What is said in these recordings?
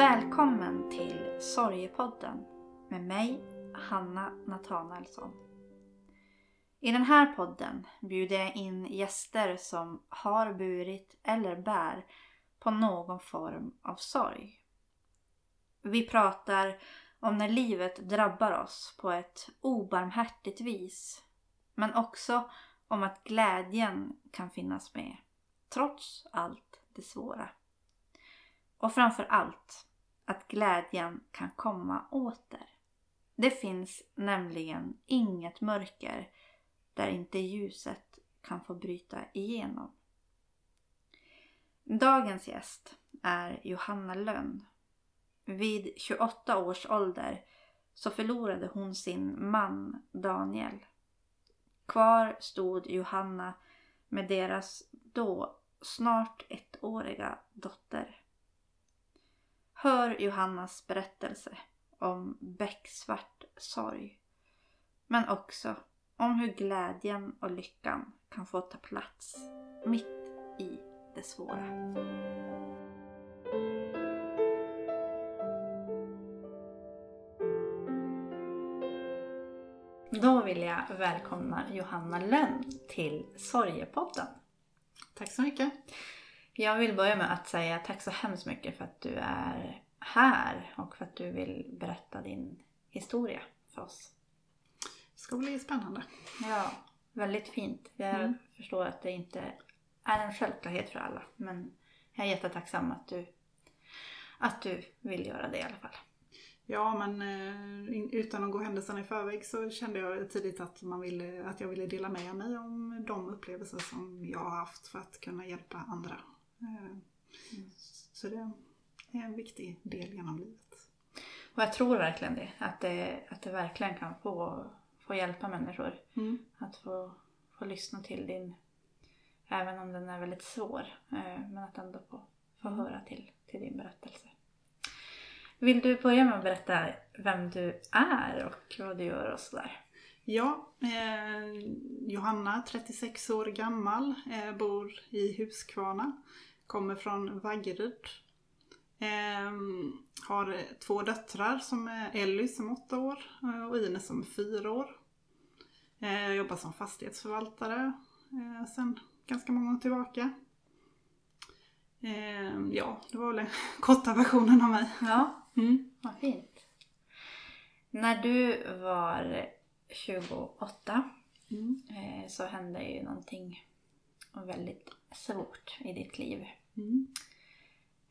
Välkommen till Sorgepodden med mig, Hanna Nathanaelsson. I den här podden bjuder jag in gäster som har burit eller bär på någon form av sorg. Vi pratar om när livet drabbar oss på ett obarmhärtigt vis. Men också om att glädjen kan finnas med, trots allt det svåra. Och framför allt att glädjen kan komma åter. Det finns nämligen inget mörker där inte ljuset kan få bryta igenom. Dagens gäst är Johanna Lönn. Vid 28 års ålder så förlorade hon sin man Daniel. Kvar stod Johanna med deras då snart ettåriga dotter. Hör Johannas berättelse om becksvart sorg. Men också om hur glädjen och lyckan kan få ta plats mitt i det svåra. Då vill jag välkomna Johanna Lönn till Sorgepodden. Tack så mycket. Jag vill börja med att säga tack så hemskt mycket för att du är här och för att du vill berätta din historia för oss. Det ska bli spännande. Ja, väldigt fint. Jag Mm. förstår att det inte är en självklarhet för alla men jag är jättetacksam att du, att du vill göra det i alla fall. Ja, men eh, utan att gå händelserna i förväg så kände jag tidigt att, man ville, att jag ville dela med mig om de upplevelser som jag har haft för att kunna hjälpa andra. Eh, Så det är en viktig del genom livet. Och jag tror verkligen det. Att det, att det verkligen kan få, få hjälpa människor. Mm. Att få, få lyssna till din, även om den är väldigt svår, eh, men att ändå få, få höra till, till din berättelse. Vill du börja med att berätta vem du är och vad du gör och sådär? Ja, eh, Johanna, 36 år gammal, eh, bor i Huskvarna. Kommer från Vaggeryd. Eh, har två döttrar som är Elly som är åtta år eh, och Ines som är fyra år. Eh, jag jobbar som fastighetsförvaltare eh, sedan ganska många år tillbaka. Eh, ja, det var väl den korta versionen av mig. Ja, Mm. vad fint. När du var 28 Mm. eh, så hände ju någonting väldigt svårt i ditt liv. Mm.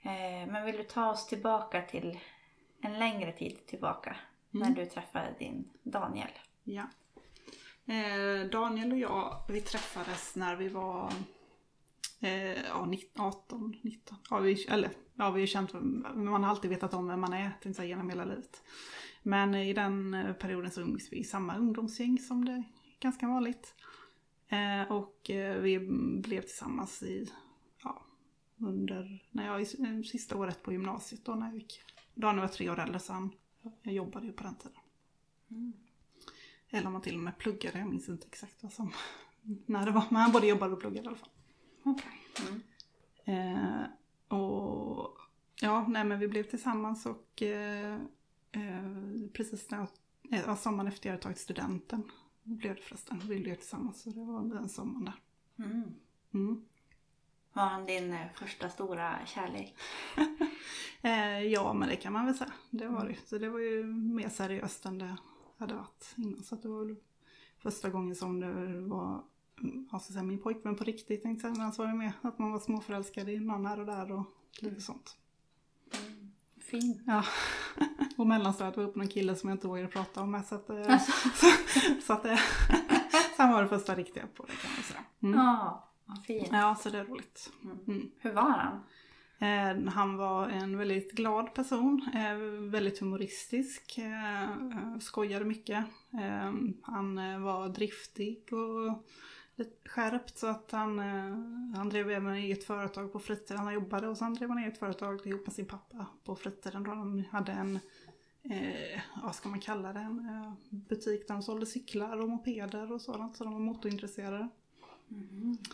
Eh, Men vill du ta oss tillbaka till en längre tid tillbaka Mm. när du träffade din Daniel? Ja. Eh, Daniel och jag, vi träffades när vi var eh, ja, 19, 18, 19. Ja, vi, eller, ja, vi har känt, man har alltid vetat om vem man är tänkte jag säga, genom hela livet. Men i den eh, perioden så umgicks vi i samma ungdomsgäng som det är ganska vanligt. Eh, och vi blev tillsammans i, under, när jag, eh, sista året på gymnasiet då när jag gick. Daniel var tre år äldre så han, jag jobbade ju på den tiden. Eller om han till och med pluggade, jag minns inte exakt vad som, när det var. Men han både jobbade och pluggade i alla fall. Okej. Mm. Eh, och ja, nej men vi blev tillsammans och eh, eh, precis när jag, eh, sommaren efter jag hade tagit studenten blev det förresten. Vi blev tillsammans så det var den sommaren där. Mm. Mm. Var han din eh, första stora kärlek? Eh, ja, men det kan man väl säga. Det var det. Så det var ju mer seriöst än det hade varit innan. Så det var väl första gången som det var mm, ja, så säga, min pojkvän på riktigt tänkte jag. Men så var det med att man var småförälskad i någon här och där och lite sånt. Fint. Ja. Och mellanstadiet var jag uppe med en kille som jag inte vågade prata om med. Så att, eh, Alltså. så, så att han var det första riktiga på det kan man säga. Mm. Ja, vad fint. Ja, så det är roligt. Mm. Hur var han? Eh, han var en väldigt glad person, eh, väldigt humoristisk, eh, skojade mycket. Han var driftig och lite skärpt så att han, han drev även eget företag på fritiden. Han jobbade och sen drev han eget företag ihop med sin pappa på fritiden. Då de hade en, eh, vad ska man kalla det, en eh, butik där de sålde cyklar och mopeder och sådant. Så de var motorintresserade. Eh,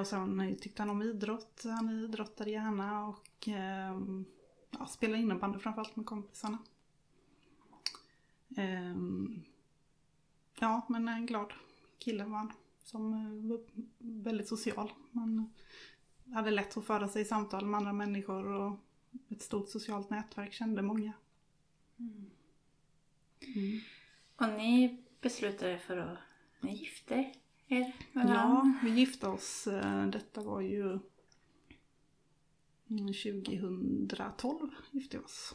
och sen tyckte han om idrott. Han idrottade gärna och ehm, ja, spela innebandy framförallt med kompisarna. Ehm, ja, men en glad kille var han. Som eh, var väldigt social. Man hade lätt att föra sig i samtal med andra människor och ett stort socialt nätverk, kände många. Mm. Och ni beslutade för att ni gifte er med Ja, varandra? vi gifte oss. eh, Detta var ju mm, 2012 gifte vi oss.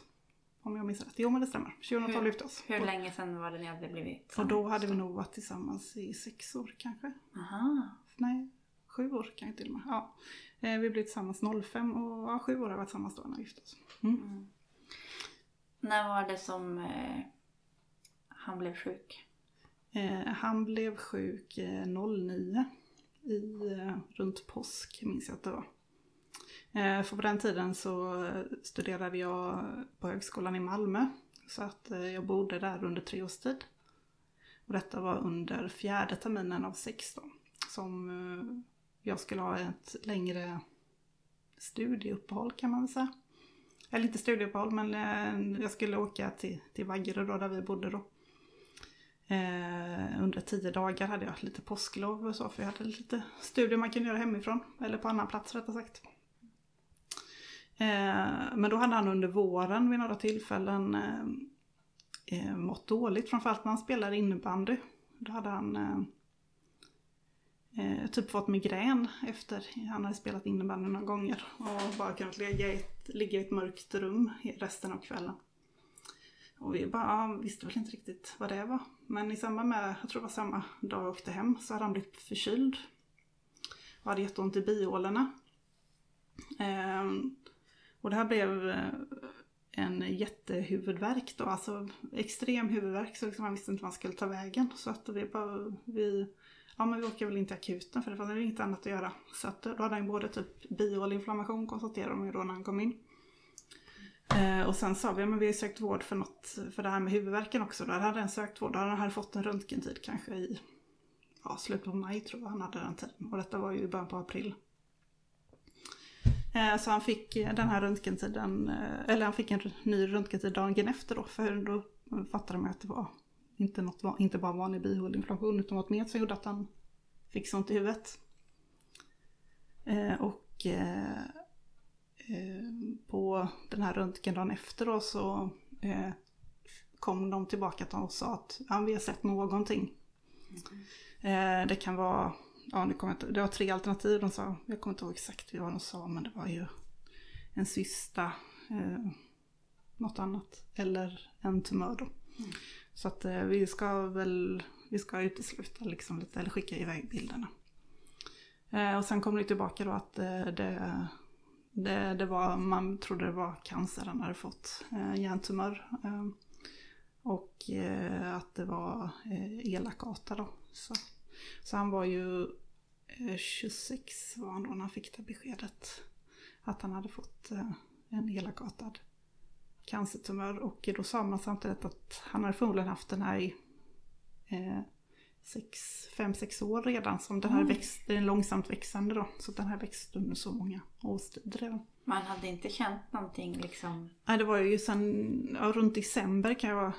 Om jag minns rätt. Jo men det stämmer. 2012 Hur- gifte vi oss. Hur Och- länge sedan var det ni hade blivit Och då hade vi nog varit tillsammans i sex år kanske. Aha. Nej, sju år kanske till och med. Ja. Eh, Vi blev tillsammans 05 och ja, sju år har vi varit tillsammans då när vi gifte oss. Mm. Mm. När var det som eh, han blev sjuk? Eh, han blev sjuk eh, 09 i, eh, runt påsk minns jag att det var. För på den tiden så studerade jag på högskolan i Malmö. Så att jag bodde där under tre års tid. Och detta var under fjärde terminen av 16. Som jag skulle ha ett längre studieuppehåll kan man väl säga. Eller inte studieuppehåll men jag skulle åka till, till Vaggerö då där vi bodde då. Eh, under tio dagar hade jag lite påsklov och så för jag hade lite studier man kunde göra hemifrån. Eller på annan plats rättare sagt. Eh, men då hade han under våren vid några tillfällen eh, eh mått dåligt. Framförallt när han spelade innebandy. Då hade han eh, eh, typ fått migrän efter han hade spelat innebandy några gånger. Och bara kunnat ligga i ett, ligga i ett mörkt rum resten av kvällen. Och vi bara ja, visste väl inte riktigt vad det var. Men i samband med, jag tror det var samma dag jag åkte hem, så hade han blivit förkyld. Och hade jätteont i bihålorna. Ehm, och det här blev eh, en jättehuvudvärk då, alltså extrem huvudvärk så liksom man visste inte vad man skulle ta vägen. Så att vi bara, vi, ja men vi åker väl inte till akuten för det fanns inget annat att göra. Så att då hade han både typ bihåleinflammation konstaterade de ju då när han kom in. Eh, och sen sa vi, men vi har sökt vård för något, för det här med huvudvärken också. Där hade han sökt vård, då hade han fått en röntgentid kanske i ja, slutet på maj tror jag han hade den tiden. Och detta var ju i början på april. Eh, så han fick eh, den här röntgentiden, eh, eller han fick en ny röntgentid dagen efter då. För då fattade man att det var inte, något, inte bara vanlig bihåleinflammation utan något mer som gjorde att han fick sånt i huvudet. Eh, och eh, Eh, på den här röntgen dagen efter då så eh, kom de tillbaka till oss och sa att ja, vi har sett någonting. Eh, det kan vara, ja det, kommer inte, det var tre alternativ de sa, jag kommer inte ihåg exakt vad de sa men det var ju en cysta, eh, något annat eller en tumör då. Så att eh, vi ska väl, vi ska utesluta liksom lite eller skicka iväg bilderna. Eh, och sen kom det tillbaka då att eh, det det, det var, man trodde det var cancer han hade fått, eh, hjärntumör. Eh, och eh, att det var eh, elakata då. Så, så han var ju eh, 26 var han då när han fick det beskedet. Att han hade fått eh, en elakartad cancertumör. Och då sa man samtidigt att han hade förmodligen haft den här i eh, sex, fem, sex år redan. Som den här Oj. växt, den är långsamt växande då. Så den här växt under så många årstider redan. Man hade inte känt någonting liksom? Nej, det var ju sen ja, runt december kan jag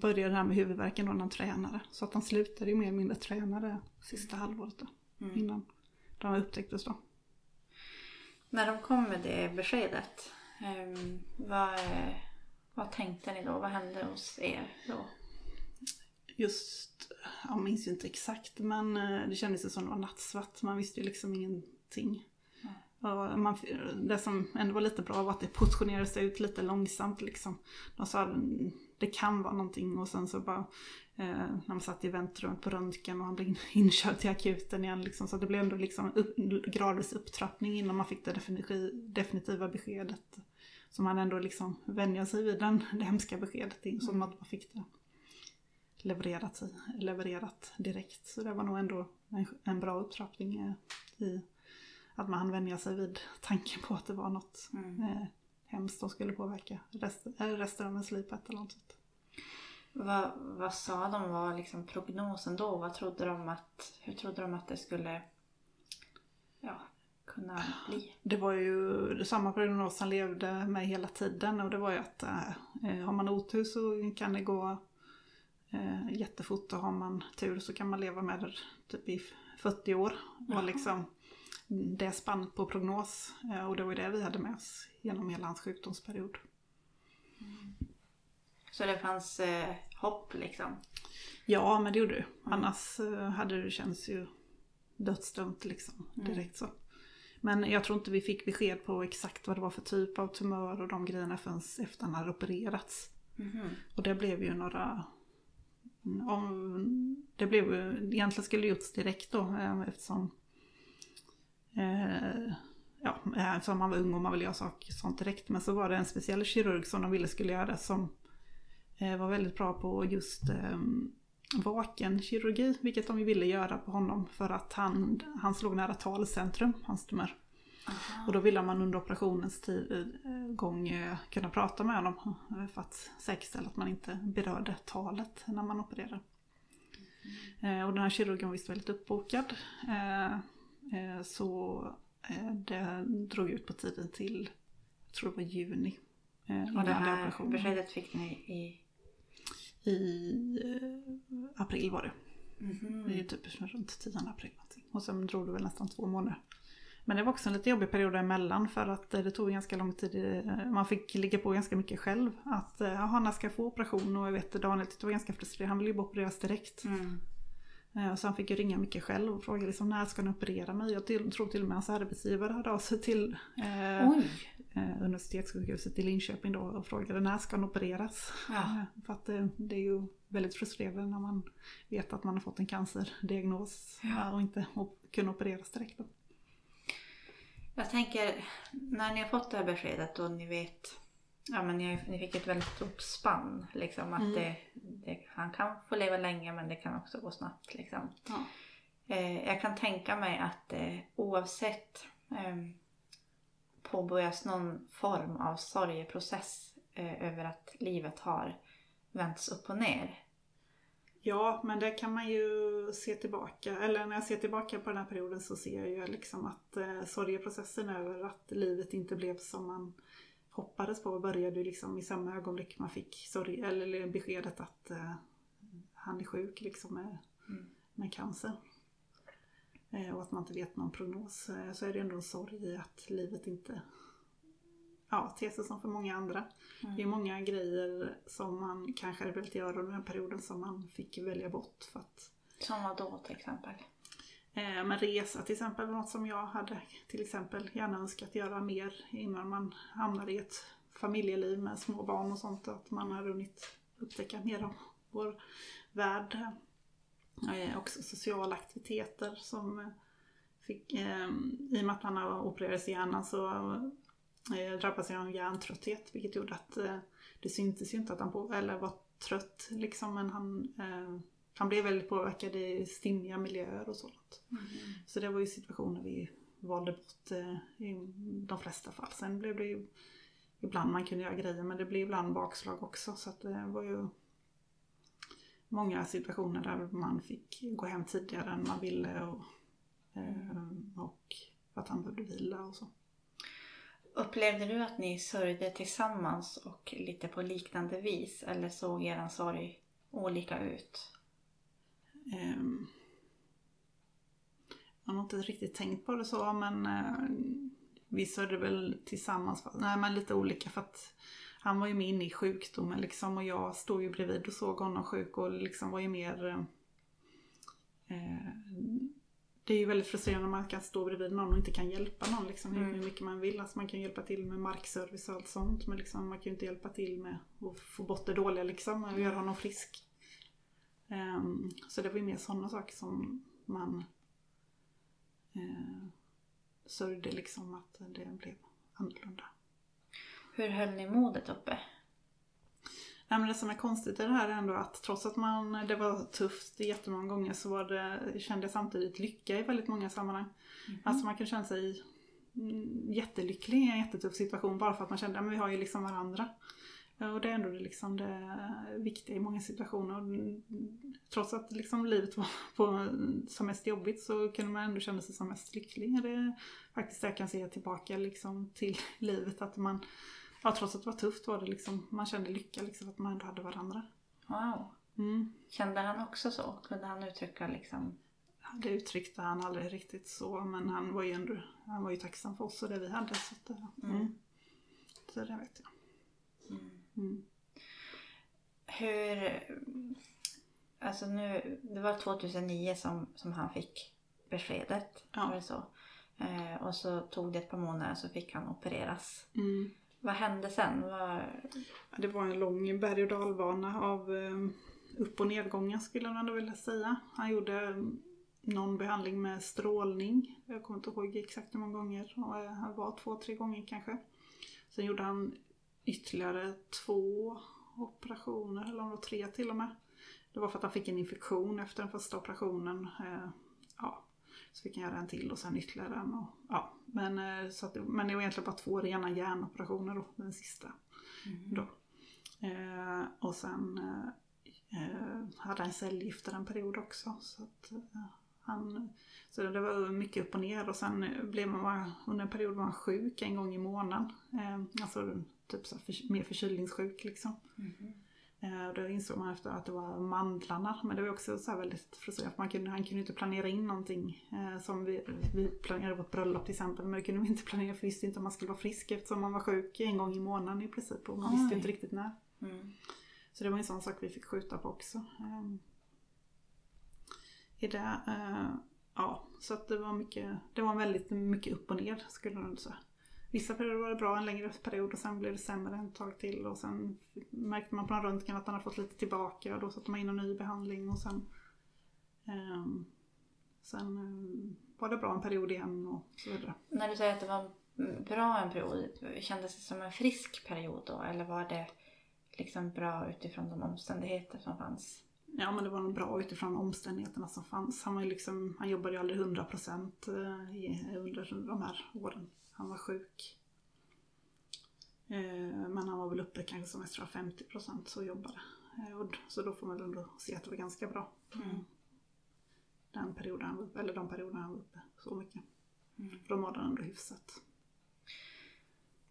börja det här med huvudvärken då när han tränade. Så att han slutade ju mer eller mindre träna det sista halvåret då. Mm. Innan det upptäcktes då. När de kom med det beskedet, ehm, vad, vad tänkte ni då? Vad hände hos er då? Just, jag minns ju inte exakt men eh, det kändes ju som det var nattsvart. Man visste ju liksom ingenting. Man, det som ändå var lite bra var att det portionerades ut lite långsamt liksom. De sa "Mm, det kan vara någonting och sen så bara eh, när man satt i väntrummet på röntgen och han blev in- inkörd till akuten igen liksom. Så det blev ändå liksom upp, gradvis upptrappning innan man fick det definitiv, definitiva beskedet. Så man ändå liksom vänja sig vid den, det hemska beskedet som att man fick det levererat, levererat direkt. Så det var nog ändå en, en bra upptrappning eh, i att man hann vänja sig vid tanken på att det var något Mm. eh, hemskt som skulle påverka resten, eh, resten av ens liv på ett eller annat sätt. Vad, vad sa de var liksom prognosen då? Vad trodde de att, hur trodde de att det skulle ja, kunna bli? Det var ju samma prognos han levde med hela tiden och det var ju att eh, har man otur så kan det gå eh, jättefort och har man tur så kan man leva med det typ i 40 år. Och liksom, det spann på prognos eh, och det var det vi hade med oss genom hela hans sjukdomsperiod. Så det fanns eh, hopp liksom? Ja, men det gjorde det. Annars eh, hade det känts ju dödsdömt liksom direkt så. Men jag tror inte vi fick besked på exakt vad det var för typ av tumör och de grejerna förrän efter han hade opererats. Mhm. Och det blev ju några... Om, det blev egentligen skulle det gjorts direkt då eh, eftersom eh, ja, eh, eftersom man var ung och man ville göra saker sånt direkt. Men så var det en speciell kirurg som de ville skulle göra det som eh, var väldigt bra på just eh, vakenkirurgi, vilket de ville göra på honom för att han, han slog nära talcentrum, hans tumör. Och då ville man under operationens tid, eh, gång eh, kunna prata med honom eh, för att säkerställa att man inte berörde talet när man opererade. Eh, Och den här kirurgen var visst väldigt uppbokad. Så det drog ut på tiden till, jag tror det var juni. Och det den här operationen. beskedet fick ni i... I april var det. Mhm. Det är typ runt 10 april. någonting. Och sen drog det väl nästan två månader. Men det var också en lite jobbig period däremellan för att eh, det tog ganska lång tid. eh, Man fick ligga på ganska mycket själv. Att eh, jaha, när ska jag få operation? Och jag vet Daniel det var ganska frustrerande. Han ville ju bara opereras direkt. Mm. Och så han fick ju ringa mycket själv och fråga liksom, när ska ni operera mig? Jag till, tror till och med hans arbetsgivare hörde av sig till eh, eh, universitetssjukhuset i Linköping då och frågade när ska han opereras? Ja. För att det, det är ju väldigt frustrerande när man vet att man har fått en cancerdiagnos Ja. och inte op- kunna opereras direkt. Då. Jag tänker, när ni har fått det här beskedet och ni vet, ja men ni, ni fick ett väldigt stort spann liksom att Mm. det, det, han kan få leva länge men det kan också gå snabbt liksom. Ja. Eh, jag kan tänka mig att eh, oavsett eh, påbörjas någon form av sorgeprocess eh, över att livet har vänts upp och ner. Ja, men det kan man ju se tillbaka, eller när jag ser tillbaka på den här perioden så ser jag ju liksom att eh, sorgeprocessen över att livet inte blev som man hoppades på började ju liksom i samma ögonblick man fick sorg, eller beskedet att eh, han är sjuk liksom med, Mm. med cancer. Eh, och att man inte vet någon prognos. Eh, så är det ändå en sorg i att livet inte ja, ter sig som för många andra. Det är många grejer som man kanske hade velat göra under den här perioden som man fick välja bort för att Som vad då till exempel? Eh, men resa till exempel var något som jag hade till exempel gärna önskat göra mer innan man hamnar i ett familjeliv med små barn och sånt. Att man har hunnit upptäcka mer av vår värld. Eh, också sociala aktiviteter som eh, fick, eh, i och med att han har opererats i hjärnan så drabbades jag av hjärntrötthet vilket gjorde att eh, det syntes ju inte att han på, eller var trött liksom men han eh, han blev väldigt påverkad i stimmiga miljöer och sånt. Så det var ju situationer vi valde bort eh, i de flesta fall. Sen blev det ju ibland man kunde göra grejer men det blev ibland bakslag också. Så att det var ju många situationer där man fick gå hem tidigare än man ville och, eh, och att han behövde vila och så. Upplevde du att ni sörjde tillsammans och lite på liknande vis eller såg er sorg olika ut? Um, jag har inte riktigt tänkt på det så men uh, vi sörjde väl tillsammans. Nej men lite olika för att han var ju med inne i sjukdomen liksom och jag stod ju bredvid och såg honom sjuk och liksom var ju mer eh, eh det är ju väldigt frustrerande när man kan stå bredvid någon och inte kan hjälpa någon liksom, hur Mm. mycket man vill. Alltså man kan hjälpa till med markservice och allt sånt men liksom, man kan ju inte hjälpa till med att få bort det dåliga liksom och göra honom frisk. Ehm, så det var ju mer sådana saker som man uh, sörjde liksom att det blev annorlunda. Hur höll ni modet uppe? Nej, men det som är konstigt i det här är ändå att trots att man, det var tufft jättemånga gånger så var det, kände jag samtidigt lycka i väldigt många sammanhang. Alltså man kan känna sig mm, jättelycklig i en jättetuff situation bara för att man kände att vi har ju liksom varandra. Och det är ändå det, liksom det viktiga i många situationer. Och Trots att liksom livet var på, som mest jobbigt så kunde man ändå känna sig som mest lycklig. Det är faktiskt det jag kan se tillbaka liksom till livet. Att man, ja, trots att det var tufft var det liksom, man kände lycka liksom, att man ändå hade varandra. Wow. Mm. Kände han också så? Kunde han uttrycka liksom... Det uttryckte han aldrig riktigt så men han var ju ändå han var ju tacksam för oss och det vi hade. Så, att, mm. Mm. så det vet jag. Mm. Mm. Hur... Alltså nu, det var 2009 som, som han fick beskedet. Ja. Var det så? Eh, och så tog det ett par månader så fick han opereras. Mm. Vad hände sen? Vad... Det var en lång berg och dalbana av eh, upp och nedgångar skulle jag ändå vilja säga. Han gjorde mm, någon behandling med strålning. Jag kommer inte ihåg exakt hur många gånger. Eh, han var två, tre gånger kanske. Sen gjorde han ytterligare två operationer, eller om det var tre till och med. Det var för att han fick en infektion efter den första operationen. Eh, ja, så fick han göra en till och sen ytterligare en. Och, ja. men, eh, så att, men det var egentligen bara två rena hjärnoperationer då, den sista. Då. Eh, och sen eh, eh, hade han cellgifter en period också. Så, att, eh, han, så det var mycket upp och ner och sen blev man, under en period var han sjuk en gång i månaden. Eh, alltså typ så här för, mer förkylningssjuk liksom. Mhm. Eh, och då insåg man efter att det var mandlarna. Men det var också så väldigt frustrerande. för Man kunde, han kunde inte planera in någonting. Eh, som vi, vi planerade vårt bröllop till exempel. Men det kunde vi inte planera för vi visste inte om man skulle vara frisk eftersom man var sjuk en gång i månaden i princip. Och man visste Oj. inte riktigt när. Mm. Så det var en sån sak vi fick skjuta på också. Ehm, I det, eh, ja, så att det var mycket, det var väldigt mycket upp och ner skulle jag säga. Vissa perioder var det bra en längre period och sen blev det sämre en tag till och sen märkte man på en röntgen att han hade fått lite tillbaka och då satte man in en ny behandling och sen ehm, Sen eh, var det bra en period igen och så vidare. När du säger att det var bra en period, kändes det som en frisk period då? Eller var det liksom bra utifrån de omständigheter som fanns? Ja men det var nog bra utifrån omständigheterna som fanns. Han, var liksom, han jobbade ju aldrig 100% procent under de här åren. Han var sjuk. Eh, Men han var väl uppe kanske som jag tror 50% procent så jobbade. Eh, Så då får man väl ändå se att det var ganska bra. Mm. Den perioden han var uppe, eller de perioderna han var uppe så mycket. Mm. För då mådde han ändå hyfsat.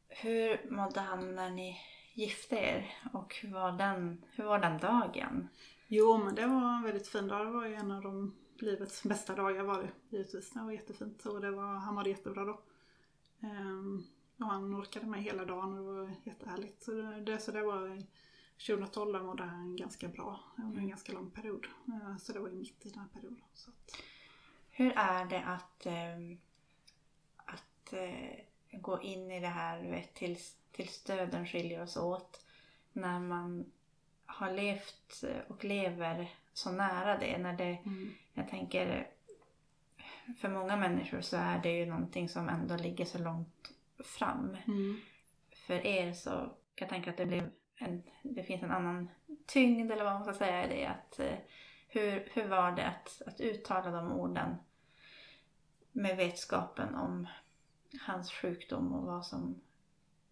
Hur mådde han när ni gifte er? Och hur var den, hur var den dagen? Jo men det var en väldigt fin dag. Det var ju en av de livets bästa dagar var det givetvis. Det var jättefint och det var, han mådde jättebra då. Ehm, och han orkade med hela dagen och det var jättehärligt. Så det, så det var 2012 mådde han ganska bra under en ganska lång period. Eh, så det var ju mitt i den här perioden. Så att, Hur är det att, eh, att eh, gå in i det här vet, tills, tills döden skiljer oss åt? När man har levt och lever så nära det. När det mm. jag tänker, för många människor så är det ju någonting som ändå ligger så långt fram. Mm. För er så kan jag tänka att det blev en, det finns en annan tyngd eller vad man ska säga i det. Att, eh, hur, hur var det att, att uttala de orden med vetskapen om hans sjukdom och vad som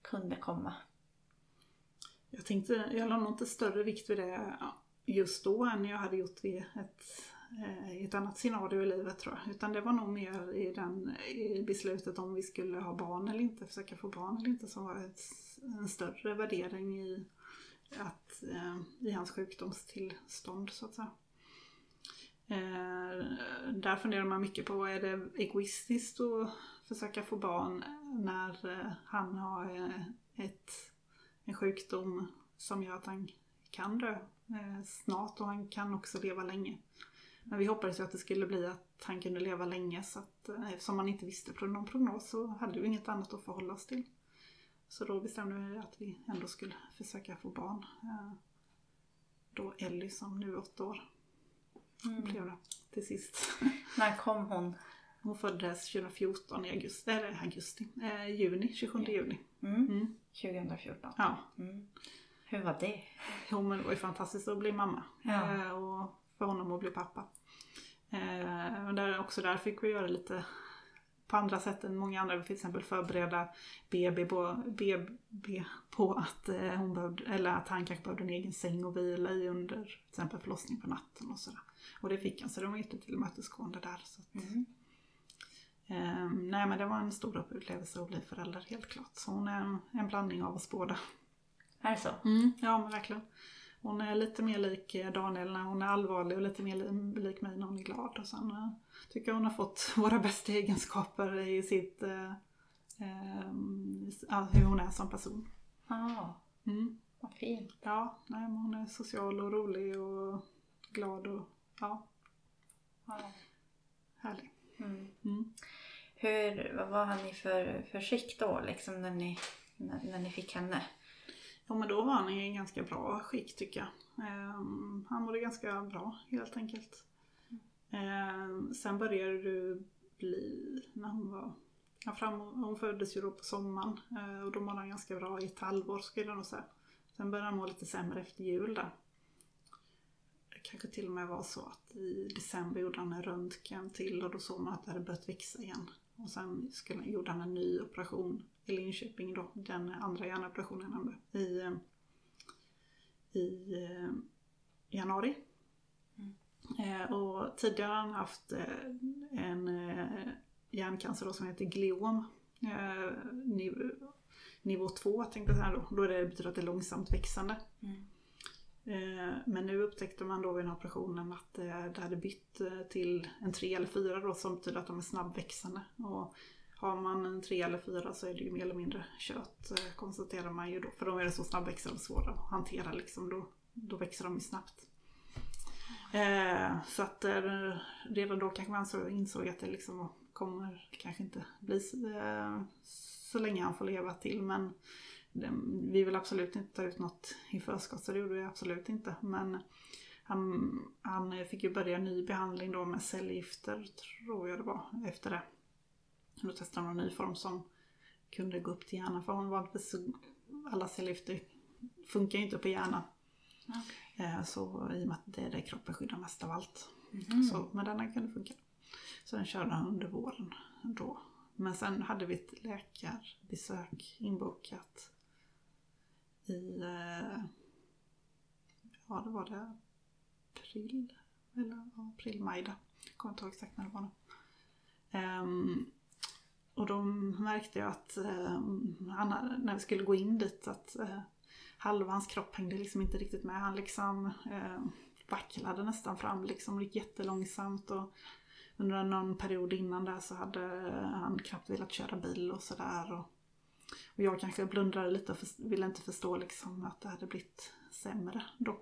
kunde komma? Jag tänkte, jag la nog inte större vikt vid det just då än jag hade gjort vid ett, Eh, i ett annat scenario i livet tror jag. Utan det var nog mer i, den, i beslutet om vi skulle ha barn eller inte, försöka få barn eller inte som var ett, en större värdering i, att, eh, i hans sjukdomstillstånd så att säga. Eh, där funderar man mycket på, är det egoistiskt att försöka få barn när han har ett en sjukdom som gör att han kan dö snart och han kan också leva länge. Men vi hoppades ju att det skulle bli att han kunde leva länge så att eh, eftersom man inte visste på någon prognos så hade vi inget annat att förhålla oss till. Så då bestämde vi att vi ändå skulle försöka få barn. Eh, då Ellie som nu är åtta år blev det till sist. När kom hon? Hon föddes 2014 i augusti, eller augusti, eh, juni, 27 juni. Mm. Mm. 2014. Ja, Mm. Hur var det? Jo men det var ju fantastiskt att bli mamma. Ja. Eh, och för honom att bli pappa. Eh, men där, också där fick vi göra lite på andra sätt än många andra. Till exempel förbereda BB på, BB på att, eh, hon behövde, eller att han kanske behövde en egen säng och vila i under till exempel förlossning på natten och sådär. Och det fick han så de var jättetillmötesgående där. Så att, Mm. eh, nej men det var en stor upplevelse att bli förälder helt klart. Så hon är en, en blandning av oss båda. Är det så? Ja men verkligen. Hon är lite mer lik eh, Daniel när hon är allvarlig och lite mer li- lik mig när hon är glad. Och sen eh, tycker jag hon har fått våra bästa egenskaper i sitt, eh, eh, hur hon är som person. Ja, Mm. vad fint. Ja, nej, hon är social och rolig och glad och ja, Ja. härlig. Mm. Mm. Hur, vad var han i för, för skick då, liksom när ni, när, när ni fick henne? Ja men då var han i en ganska bra skick tycker jag. Ehm, han mådde ganska bra helt enkelt. Ehm, sen började det bli när hon var ja, fram, hon föddes ju då på sommaren eh, och då mådde han ganska bra i ett halvår skulle jag nog säga. Sen började han må lite sämre efter jul där. Det kanske till och med var så att i december gjorde han en röntgen till och då såg man att det hade börjat växa igen. Och sen skulle, gjorde han en ny operation i Linköping då, den andra hjärnoperationen han i, eh, i eh, januari. Eh, och tidigare har han haft en hjärncancer då som heter gliom. Eh, niv, nivå 2 tänkte jag säga då. Då är det, betyder att det är långsamt växande. Mm. Eh, men nu upptäckte man då vid den här operationen att eh, det hade bytt eh, till en 3 eller 4 då som betyder att de är snabbväxande. Och har man en 3 eller 4 så är det ju mer eller mindre kött konstaterar man ju då. För de är så snabbväxande och svåra att hantera liksom. Då, då växer de ju snabbt. Så att redan då kanske man insåg att det liksom kommer kanske inte bli så, så länge han får leva till. Men vi vill absolut inte ta ut något i förskott så det gjorde vi absolut inte. Men han, han fick ju börja ny behandling då med cellgifter tror jag det var efter det. Då testade han en ny form som kunde gå upp till hjärnan för hon så, alla cellgifter funkar ju inte på hjärnan. Eh, Så i och med att det är det kroppen skyddar mest av allt. Mhm. Så, men denna kunde funka. Så den körde han under våren då. Men sen hade vi ett läkarbesök inbokat i, eh, ja det var det april, eller april, maj där. Jag kommer inte ihåg exakt när det var nu. Um, ehm, och då märkte jag att eh, um, han, när vi skulle gå in dit att uh, halva hans kropp hängde liksom inte riktigt med. Han liksom uh, vacklade nästan fram liksom, det gick jättelångsamt och under någon period innan där så hade han knappt velat köra bil och sådär. Och, jag kanske blundrade lite och ville inte förstå liksom att det hade blivit sämre då.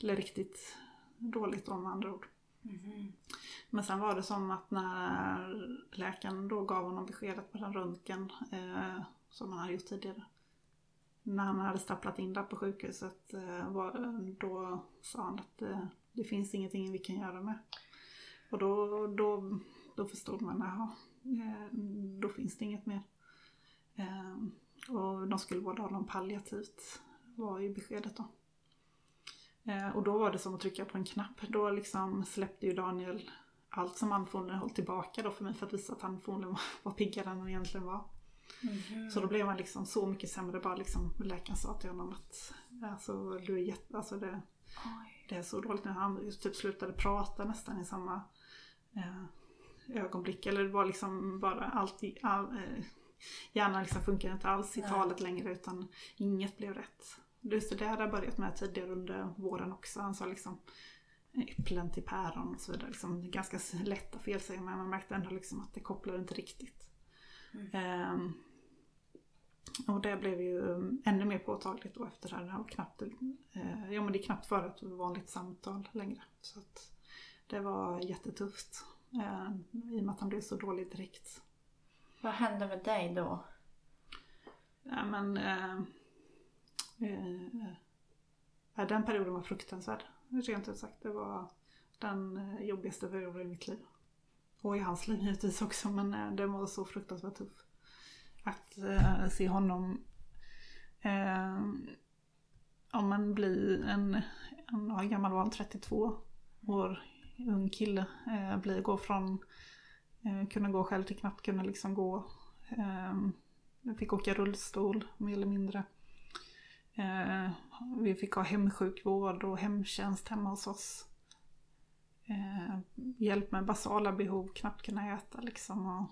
Eller riktigt dåligt om andra ord. Mhm. Men sen var det som att när läkaren då gav honom beskedet på den röntgen eh, som han hade gjort tidigare. När han hade stapplat in där på sjukhuset eh, var, då sa han att eh, det finns ingenting vi kan göra med. Och då, då, då förstod man, jaha, eh, då finns det inget mer. Eh, och de skulle vårda honom palliativt var ju beskedet då. Eh, och då var det som att trycka på en knapp. Då liksom släppte ju Daniel allt som han förmodligen höll tillbaka då för mig för att visa att han förmodligen var, piggare än han egentligen var. Mhm. Så då blev han liksom så mycket sämre. Bara liksom läkaren sa till honom att alltså, du är jätte, alltså det, det är så dåligt nu. Han typ slutade prata nästan i samma eh, ögonblick. Eller det var liksom bara allt, all, eh, hjärnan liksom funkar inte alls i Nej. talet längre utan inget blev rätt. Just det, hade jag börjat med tidigare under våren också. Han sa liksom äpplen till päron och så vidare. Liksom, ganska lätta felsägningar men man märkte ändå liksom att det kopplade inte riktigt. Mm. Ehm, och det blev ju ännu mer påtagligt då efter det här. Och knappt, eh, ja men det är knappt för ett vanligt samtal längre. Så det var jättetufft. Eh, I och med att han blev så dålig direkt. Vad hände med dig då? Ja, men, eh, eh, ja, den perioden var fruktansvärd. Rent ut sagt. Det var den eh, jobbigaste perioden i mitt liv. Och i hans liv givetvis också. Men eh, den var så fruktansvärt tuff. Att eh, se honom eh, om man blir en, en gammal var 32 år ung kille. Eh, blir, går från Eh, kunna gå själv till knappt kunna liksom gå. Eh, jag fick åka rullstol mer eller mindre. Eh, vi fick ha hemsjukvård och hemtjänst hemma hos oss. Eh, hjälp med basala behov, knappt kunna äta liksom. Och,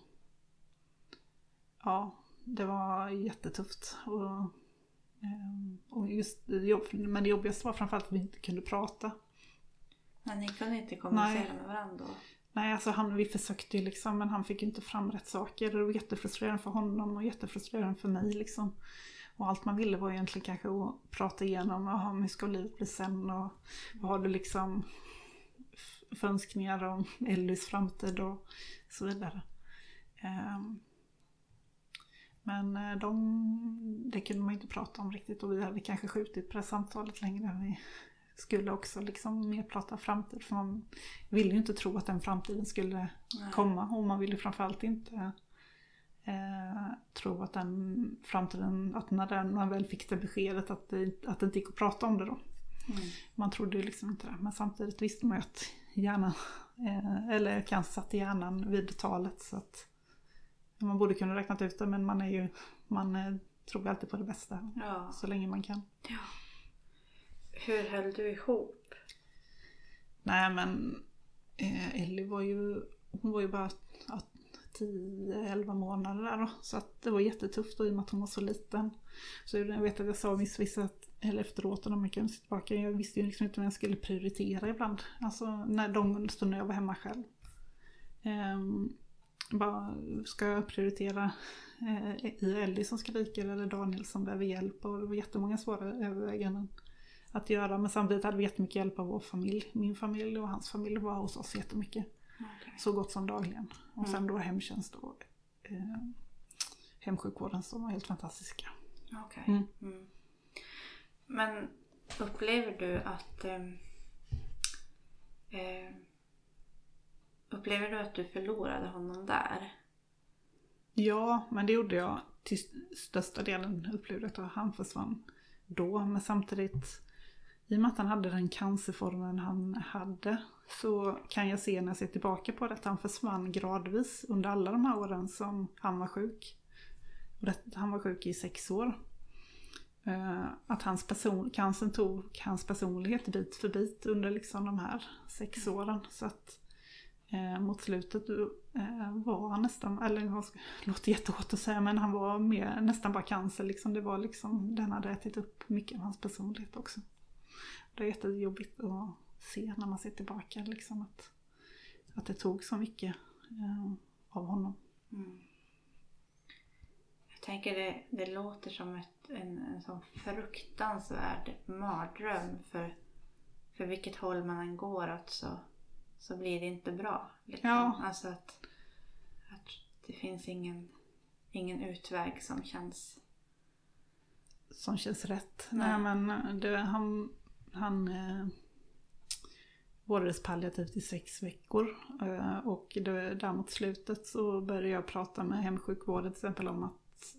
ja, det var jättetufft. Och, eh, och just, men det jobbigaste var framförallt att vi inte kunde prata. Men ni kunde inte kommunicera Nej. med varandra då? Nej, alltså han, vi försökte ju liksom men han fick ju inte fram rätt saker. Det var jättefrustrerande för honom och jättefrustrerande för mig liksom. Och allt man ville var egentligen kanske att prata igenom, aha, hur ska livet bli sen och vad har du liksom för önskningar om Ellys framtid och så vidare. Um, men eh, de, det kunde man inte prata om riktigt och vi hade kanske skjutit på det samtalet längre. Vi skulle också liksom mer prata framtid för man ville ju inte tro att den framtiden skulle Nej. komma och man ville framförallt inte eh, tro att den framtiden, att när den, man väl fick det beskedet att det, att det inte gick att prata om det då. Mm. Man trodde ju liksom inte det. Men samtidigt visste man ju att hjärnan, eh, eller cancer satt i hjärnan vid talet så att man borde kunna räknat ut det men man är ju, man eh, tror alltid på det bästa ja. så länge man kan. Ja. Hur höll du ihop? Nej men eh, Ellie var ju, hon var ju bara ja, 10-11 månader där då. Så att det var jättetufft då, i och med att hon var så liten. Så jag vet att jag sa missvisat eller efteråt när man kunde sitta tillbaka, jag visste ju liksom inte vad jag skulle prioritera ibland. Alltså när de stunder jag var hemma själv. Ehm, bara, ska jag prioritera eh, i Ellie som skriker eller Daniel som behöver hjälp? Och det var jättemånga svåra överväganden att göra. Men samtidigt hade vi jättemycket hjälp av vår familj. Min familj och hans familj var hos oss jättemycket. Okay. Så gott som dagligen. Och sen mm. då hemtjänst och eh, hemsjukvården som var helt fantastiska. Okay. Mm. Mm. Men upplever du att eh, Upplever du att du förlorade honom där? Ja, men det gjorde jag till största delen. Upplevde att han försvann då. Men samtidigt i och med att han hade den cancerformen han hade så kan jag se när jag ser tillbaka på det att han försvann gradvis under alla de här åren som han var sjuk. Han var sjuk i sex år. Eh, att hans person, cancern tog hans personlighet bit för bit under liksom de här sex åren. Så att eh, mot slutet eh, var han nästan, eller det låter jättehårt att säga, men han var mer, nästan bara cancer. Liksom. Det var liksom, den hade ätit upp mycket av hans personlighet också. Det är jättejobbigt att se när man ser tillbaka liksom att, att det tog så mycket eh, av honom. Mm. Jag tänker det, det låter som ett, en, en sån fruktansvärd mardröm för, för vilket håll man än går åt så, så blir det inte bra. Liksom. Ja. Alltså att, att det finns ingen, ingen utväg som känns som känns rätt. Nej, Nej men det, han, han eh, vårdades palliativt i sex veckor. Eh, och det, där mot slutet så började jag prata med hemsjukvården till exempel om att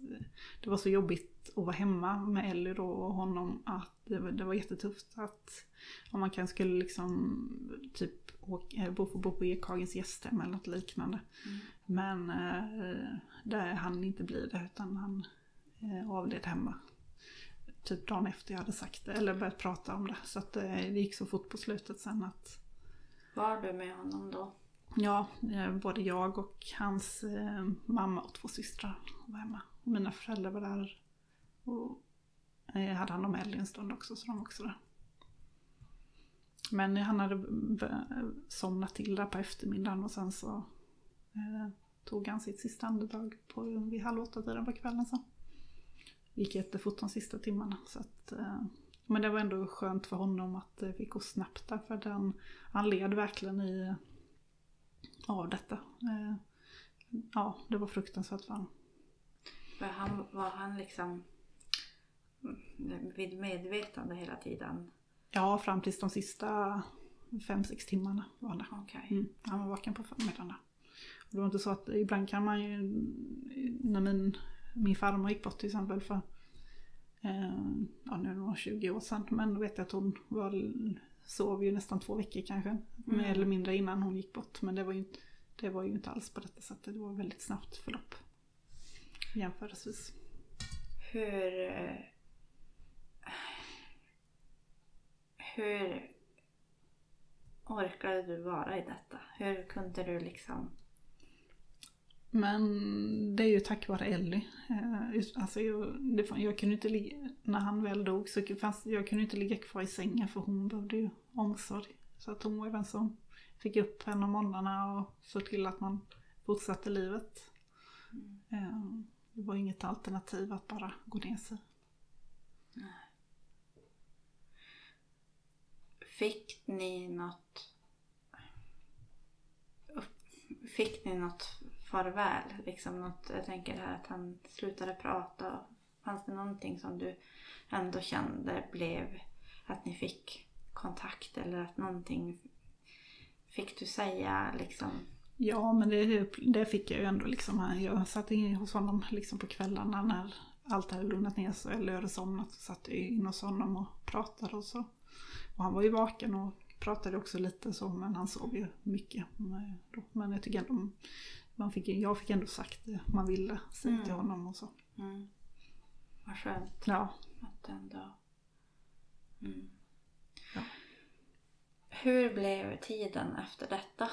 det var så jobbigt att vara hemma med Ellie då och honom att det, det var jättetufft att om man kanske skulle liksom typ åka, bo, bo på Ekhagens gästhem eller något liknande. Mm. Men eh, där han inte bli det utan han eh, avled hemma typ dagen efter jag hade sagt det eller börjat prata om det. Så att eh, det gick så fort på slutet sen att... Var du med honom då? Ja, eh, både jag och hans eh, mamma och två systrar var hemma. Mina föräldrar var där och jag hade hand om Ellie en stund också så de var också där. Men han hade somnat till där på eftermiddagen och sen så eh, tog han sitt sista andetag på, vid halv åtta tiden på kvällen sen gick jättefort de sista timmarna. Så att, eh, men det var ändå skönt för honom att det fick gå snabbt där, för den, han led verkligen i av detta. Eh, ja, det var fruktansvärt för honom. För han, var han liksom vid medvetande hela tiden? Ja, fram tills de sista fem, sex timmarna var det. Okay. Mm, han var vaken på förmiddagen. Det var inte så att ibland kan man ju, när min min farmor gick bort till exempel för eh, ja, nu är det 20 år sedan. Men då vet jag att hon var, sov ju nästan två veckor kanske. Mm. Mer eller mindre innan hon gick bort. Men det var ju det var ju inte alls på detta sättet. Det var väldigt snabbt förlopp jämförelsevis. Hur... eh, Hur orkade du vara i detta? Hur kunde du liksom... Men det är ju tack vare Ellie. Eh, alltså jag, det, fan- jag kunde inte ligga, när han väl dog så fanns, jag kunde inte ligga kvar i sängen för hon behövde ju omsorg. Så att hon var ju den som fick upp henne om morgnarna och såg till att man fortsatte livet. Mm. Det var inget alternativ att bara gå ner sig. Fick ni något... Fick ni något farväl? Liksom något, jag tänker här att han slutade prata. Fanns det någonting som du ändå kände blev att ni fick kontakt eller att någonting fick du säga liksom? Ja, men det, det fick jag ju ändå liksom. Jag satt in hos honom liksom på kvällarna när allt hade lugnat ner sig eller jag hade somnat. Så satt jag in hos honom och pratade och så. Och han var ju vaken och pratade också lite så, men han sov ju mycket. Men Men jag tycker ändå, man fick, jag fick ändå sagt det man ville säga till Mm. honom och så. Mm. Vad skönt Ja, att ändå... Mm. Ja. Hur blev tiden efter detta?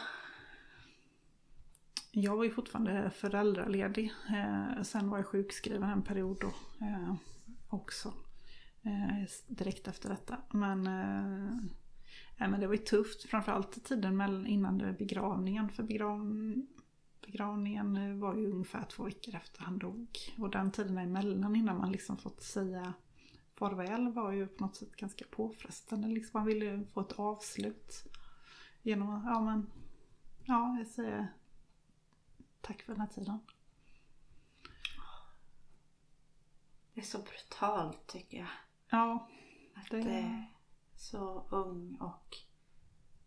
Jag var ju fortfarande föräldraledig. Eh, sen var jag sjukskriven en period då eh, också. Eh, direkt efter detta. Men, eh, men det var ju tufft. Framförallt tiden mellan, innan begravningen. För begrav, begravningen eh, var ju ungefär två veckor efter han dog. Och den tiden emellan innan man liksom fått säga farväl var ju på något sätt ganska påfrestande. Liksom man ville ju få ett avslut. Genom att, ja men, ja jag säger Tack för den här tiden. Det är så brutalt tycker jag. Ja, Att Det- är så ung och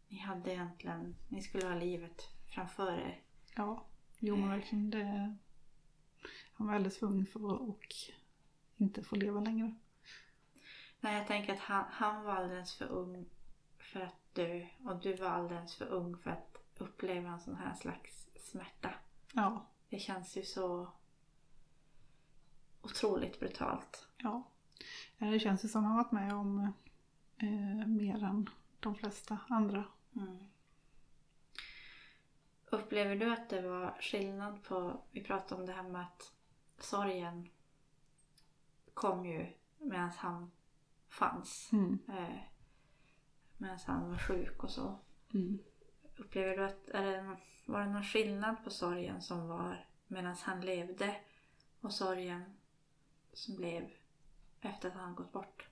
ni hade egentligen, ni skulle ha livet framför er. Ja. Jo men verkligen det. Han var alldeles för ung för att och inte få leva längre. Nej, jag tänker att han, han var alldeles för ung för att dö och du var alldeles för ung för att uppleva en sån här slags smärta. Ja, Det känns ju så otroligt brutalt. ja. Eh, Det känns ju som han varit med om eh, mer än de flesta andra. Mm. Upplever du att det var skillnad på, vi pratade om det här med att sorgen kom ju medan han fanns. Mm. Eh, medan han var sjuk och så. Mm. Upplever du att, det, var det någon skillnad på sorgen som var medan han levde och sorgen som blev efter att han gått bort?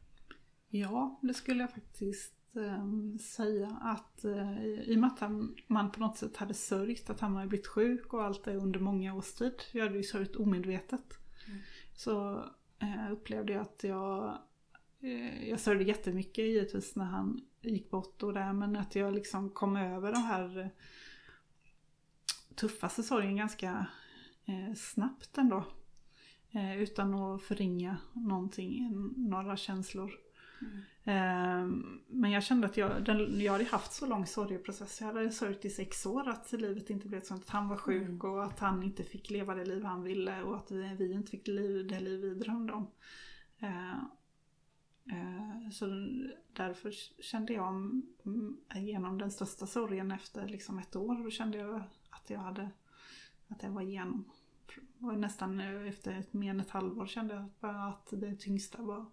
Ja, det skulle jag faktiskt säga att eh, i och med att man på något sätt hade sörjt att han hade blivit sjuk och allt det under många års tid. Jag hade ju sörjt omedvetet. Mm. Så eh, upplevde jag att jag, eh, jag sörjde jättemycket givetvis när han gick bort och det men att jag liksom kom över den här eh, tuffaste sorgen ganska eh, snabbt ändå. Eh, utan att förringa någonting, några känslor. Ehm, Men jag kände att jag, den, jag hade haft så lång sorgeprocess. Jag hade sörjt i sex år att livet inte blev sånt. Att han var sjuk Mm. och att han inte fick leva det liv han ville och att vi, vi inte fick liv, det liv vi drömde om. Eh, eh, Så därför kände jag mm, igenom den största sorgen efter liksom ett år. Då kände jag att jag hade att jag var igenom. Och nästan efter ett, mer än ett halvår kände jag att det tyngsta var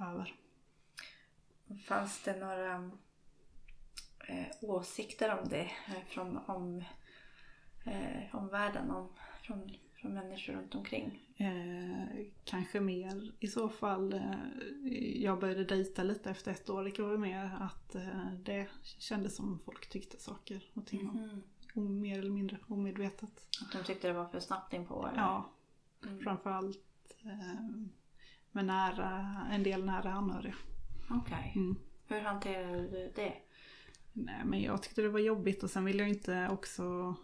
över. Fanns det några eh, åsikter om det eh, från om, eh, om världen, om, från, från människor runt omkring? Eh, kanske mer i så fall. Eh, jag började dejta lite efter ett år. Det var ju mer att eh, det kändes som folk tyckte saker och ting om. Mhm. Och mer eller mindre omedvetet. Att de tyckte det var för snabbt inpå? eller? Ja, Mm. framförallt eh, med nära, en del nära anhöriga. Okej. Mm. Hur hanterade du det? Nej, men jag tyckte det var jobbigt och sen ville jag inte också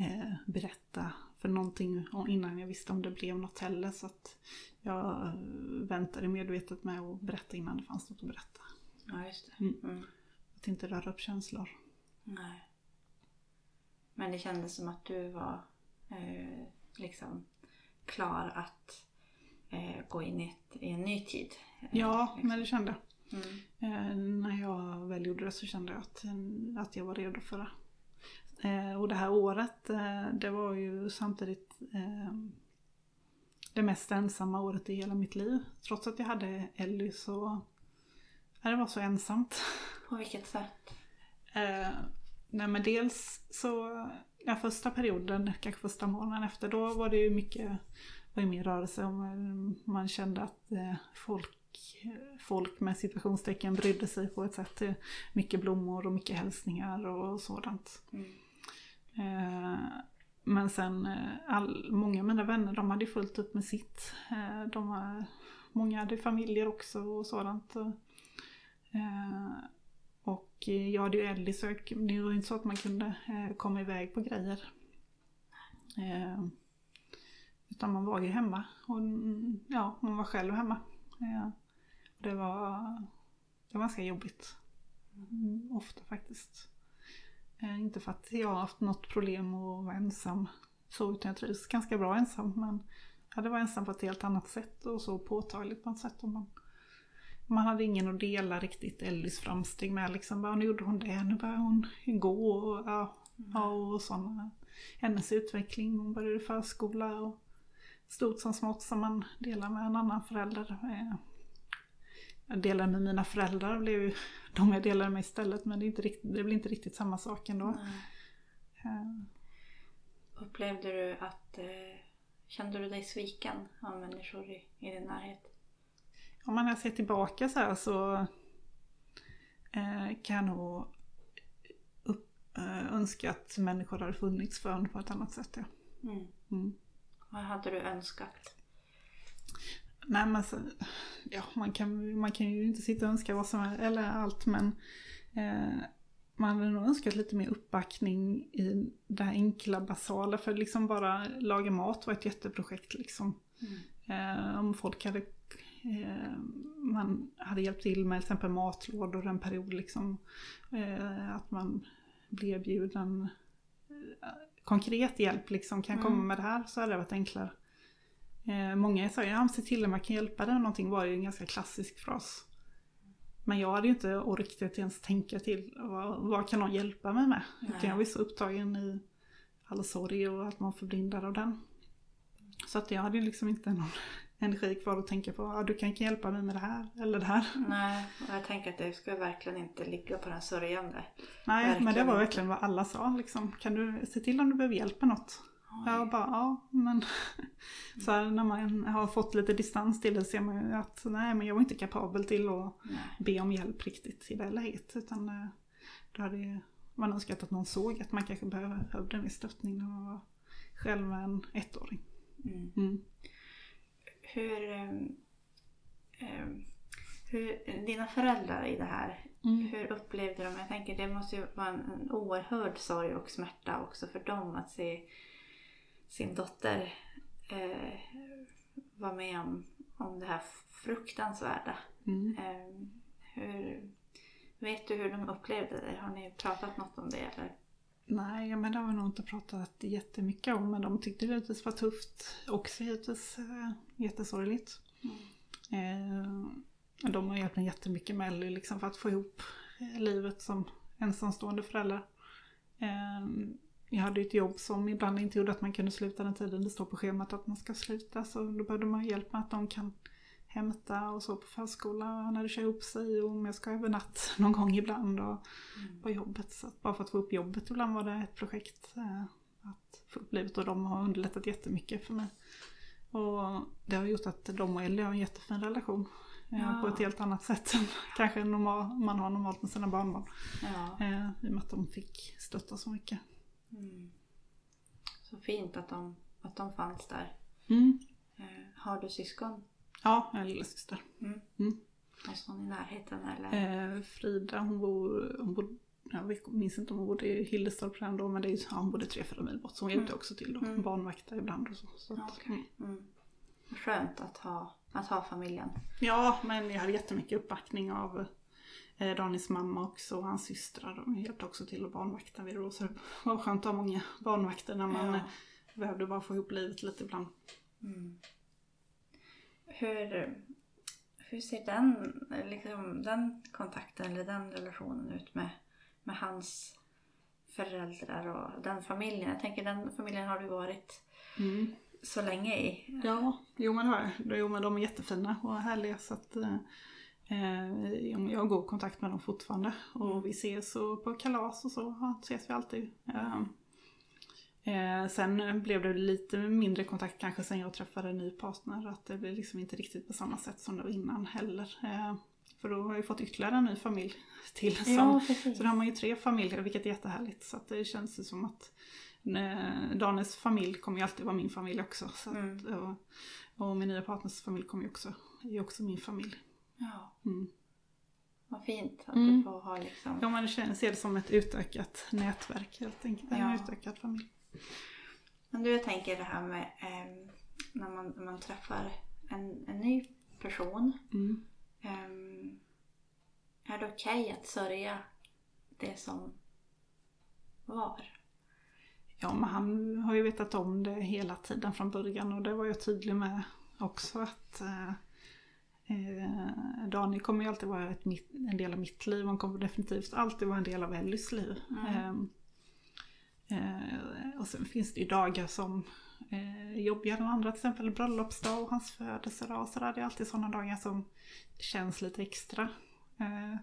eh, berätta för någonting innan jag visste om det blev något heller. Så att jag eh, väntade medvetet med att berätta innan det fanns något att berätta. Ja, just det. Mm. Mm. Att inte röra upp känslor. Nej. Men det kändes som att du var eh, liksom klar att eh, gå in i, ett, i en ny tid. Eh, Ja, liksom. men det kände jag. Mm. Eh, när jag väl gjorde det så kände jag att, att jag var redo för det. Eh, och det här året, eh, det var ju samtidigt det mest ensamma året i hela mitt liv. Trots att jag hade Ellie så... Det var så ensamt. På vilket sätt? Eh, nej men dels så, den första perioden, kanske första månaden efter, då var det ju mycket, var ju mer rörelse. och Man, man kände att eh, folk, folk med situationstecken brydde sig på ett sätt. Eh, Mycket blommor och mycket hälsningar och sådant. Mm. Eh, men sen, eh, all, många av mina vänner de hade fullt upp med sitt. Eh, de har, många hade familjer också och sådant. Eh, och eh, jag hade ju Ellie så det var inte så att man kunde eh, komma iväg på grejer. Eh, utan man var ju hemma. Och mm, ja, man var själv hemma. Eh, det var, det var ganska jobbigt. Mm, ofta faktiskt. Eh, inte för att jag har haft något problem att vara ensam så utan jag trivs ganska bra ensam. Men ja, det var ensam på ett helt annat sätt och så påtagligt på ett sätt. Och man, man hade ingen att dela riktigt Ellis framsteg med. Liksom, bara, nu gjorde hon det, nu började hon gå och, ja, ja, och sådana. Hennes utveckling, hon började förskola och stort som smått som man delar med en annan förälder. Eh, Jag delade med mina föräldrar, blev ju de jag delade med istället men det, är inte riktigt, det blir inte riktigt samma sak ändå. Eh, Upplevde du att... Eh, kände du dig sviken av människor i, i din närhet? Om man ser tillbaka så här så eh, kan jag nog upp, eh, önska att människor hade funnits för en på ett annat sätt. Ja. Mm. Mm. Vad hade du önskat? Nej men så, ja, man, kan, man kan ju inte sitta och önska vad som är, eller allt men eh, man hade nog önskat lite mer uppbackning i det här enkla basala för liksom bara laga mat var ett jätteprojekt liksom. Eh, om folk hade eh, man hade hjälpt till med till exempel matlådor en period liksom. Eh, att man blev erbjuden eh, konkret hjälp liksom. Kan jag komma Mm. med det här så hade det varit enklare. Eh, många sa ja, se till att man kan hjälpa dig med någonting var ju en ganska klassisk fras. Men jag hade ju inte orkat ens tänka till vad, vad kan någon hjälpa mig med? Utan jag var så upptagen i all sorg och att man förblindad av den. Så att jag hade ju liksom inte någon energi kvar att tänka på, ja, du kan inte hjälpa mig med det här eller det här. Nej, och jag tänker att det ska verkligen inte ligga på den sörjande. Nej, men det Verkligen var verkligen vad alla sa liksom. Kan du se till om du behöver hjälp med något? Jag bara, ja, men... Så här, när man har fått lite distans till det ser man ju att nej, men jag var inte kapabel till att Nej. be om hjälp riktigt i det läget. Utan eh, då hade man önskat att någon såg att man kanske behövde en viss stöttning när man var själv en ettåring. Mm. Mm. Hur, ehm, hur... Dina föräldrar i det här, Mm. hur upplevde de? Jag tänker det måste ju vara en, en oerhörd sorg och smärta också för dem att se sin dotter eh, vara med om, om det här fruktansvärda. Mm. Eh, hur, vet du hur de upplevde det? Har ni pratat något om det? Eller? Nej, men det har vi nog inte pratat jättemycket om. Men de tyckte det givetvis var tufft. Också givetvis eh, jättesorgligt. Eh, men de har hjälpt mig jättemycket med Ellie liksom, för att få ihop eh, livet som ensamstående förälder. Eh, jag hade ett jobb som ibland inte gjorde att man kunde sluta den tiden det står på schemat att man ska sluta. Så då behövde man hjälp med att de kan hämta och så på förskola när det kör ihop sig och om jag ska över natt någon gång ibland och på jobbet. Så bara för att få upp jobbet ibland var det ett projekt eh, att få upp livet och de har underlättat jättemycket för mig. Och det har gjort att de och Ellie har en jättefin relation. eh, Ja. På ett helt annat sätt än kanske normal, man har normalt med sina barnbarn. Ja. Eh, I och med att de fick stötta så mycket. Mm. Så fint att de, att de fanns där. Mm. Eh, har du syskon? Ja, en lillasyster. Mm. Mm. Finns någon i närheten eller? Eh, Frida hon bor, hon bor jag minns inte om hon bodde i Hildestorp redan då men det är, ju- ja, hon bodde tre, fyra mil bort så hon hjälpte Mm. också till då. Mm. Barnvakta ibland och så. så att, okej. mm. Mm. Skönt att ha, att ha familjen. Ja, men jag hade jättemycket uppbackning av eh, Daniels mamma också och hans systrar. De hjälpte också till att barnvakta vid. Så det var skönt att ha många barnvakter när man Ja. eh, behövde bara få ihop livet lite ibland. Mm. Hur, hur ser den, liksom, den kontakten eller den relationen ut med, med hans föräldrar och den familjen? Jag tänker den familjen har du varit Mm. så länge i. Ja, jo men, har jag. jo men de är jättefina och härliga så att eh, jag har god kontakt med dem fortfarande. Och vi ses och på kalas och så ses vi alltid. Eh, eh, sen blev det lite mindre kontakt kanske sen jag träffade en ny partner. Att det blev liksom inte riktigt på samma sätt som det var innan heller. Eh, för då har jag fått ytterligare en ny familj till. Som, Ja, precis. så då har man ju tre familjer vilket är jättehärligt. Så det känns ju som att Danes familj kommer ju alltid vara min familj också. Så att, Mm. och, och min nya partners familj kommer ju också, är också min familj. Ja, Mm. vad fint att Mm. du får ha liksom. Ja man ser det som ett utökat nätverk helt enkelt. En Ja. utökad familj. Men du, jag tänker det här med ehm, när, man, när man träffar en, en ny person. Mm. ehm, är det okej att sörja det som var? Ja men han har ju vetat om det hela tiden från början och det var jag tydlig med också att eh, eh, Daniel kommer ju alltid vara mitt, en del av mitt liv han kommer definitivt alltid vara en del av Ellys liv. Mm. Eh, eh, och sen finns det ju dagar som eh, jobbigare än andra, till exempel bröllopsdag och hans födelsedag och sådär. Det är alltid sådana dagar som känns lite extra. Eh,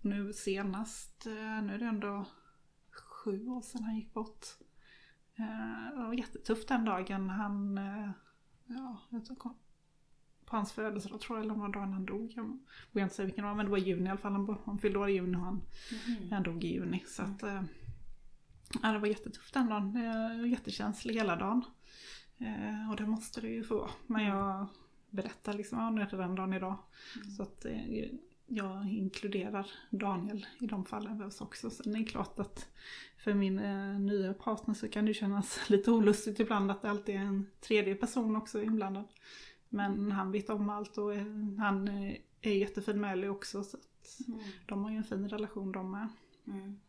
nu senast, eh, nu är det ändå sju år sedan han gick bort. Eh, det var jättetufft den dagen. Han, eh, ja, jag på hans födelsedag tror jag, eller det var dagen han dog. Jag vågar inte säga vilken det var, men det var i juni i alla fall. Han, han fyllde år i juni och han, han dog i juni. Så att, eh, ja, det var jättetufft den dagen. Jättekänslig hela dagen. Eh, och det måste det ju få vara. Men jag berättar liksom, ja nu är det den dagen idag. Så att eh, jag inkluderar Daniel i de fallen behövs också. Sen är det klart att för min eh, nya partner så kan det kännas lite olustigt ibland att det alltid är en tredje person också inblandad. Men han vet om allt och han är jättefin med Ellie också. Så Mm. de har ju en fin relation de med. Mm.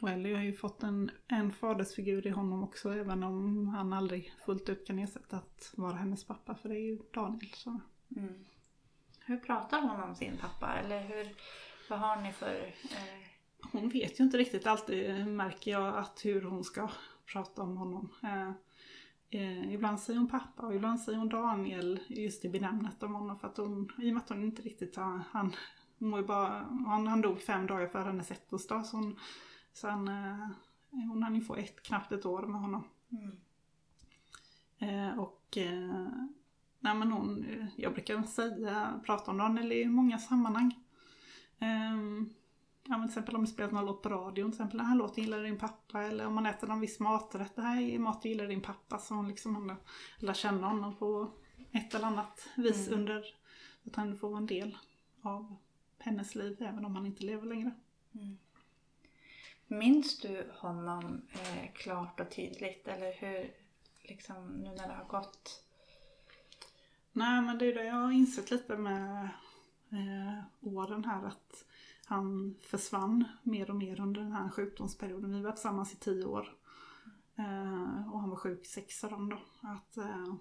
Och Ellie har ju fått en, en fadersfigur i honom också även om han aldrig fullt ut kan ersätta att vara hennes pappa för det är ju Daniel. Så. Mm. Hur pratar hon om sin pappa? Eller hur, vad har ni för... Eh, Hon vet ju inte riktigt alltid märker jag att hur hon ska prata om honom. Eh, eh, ibland säger hon pappa och ibland säger hon Daniel just i benämnet om honom för att hon, i och med att hon inte riktigt har, han, hon bara, han, han dog fem dagar före hennes ettårsdag så hon, så han, eh, hon hann ju få ett, knappt ett år med honom. mm. Eh, och eh, nej men hon, eh, jag brukar säga, prata om Daniel i många sammanhang. Ehm, ja men till exempel om det spelas någon låt på radion, till exempel den här låten gillar din pappa. Eller om man äter någon viss maträtt, det här är mat du gillar din pappa. Så hon liksom hon lär känna honom på ett eller annat vis Mm. under, att han får vara en del av hennes liv även om han inte lever längre. Minns du honom eh, klart och tydligt? Eller hur, liksom nu när det har gått? Nej men det är det jag har insett lite med eh, åren här att han försvann mer och mer under den här sjukdomsperioden. Vi var tillsammans i tio år. Eh, och han var sjuk sex av dem då. Att, eh,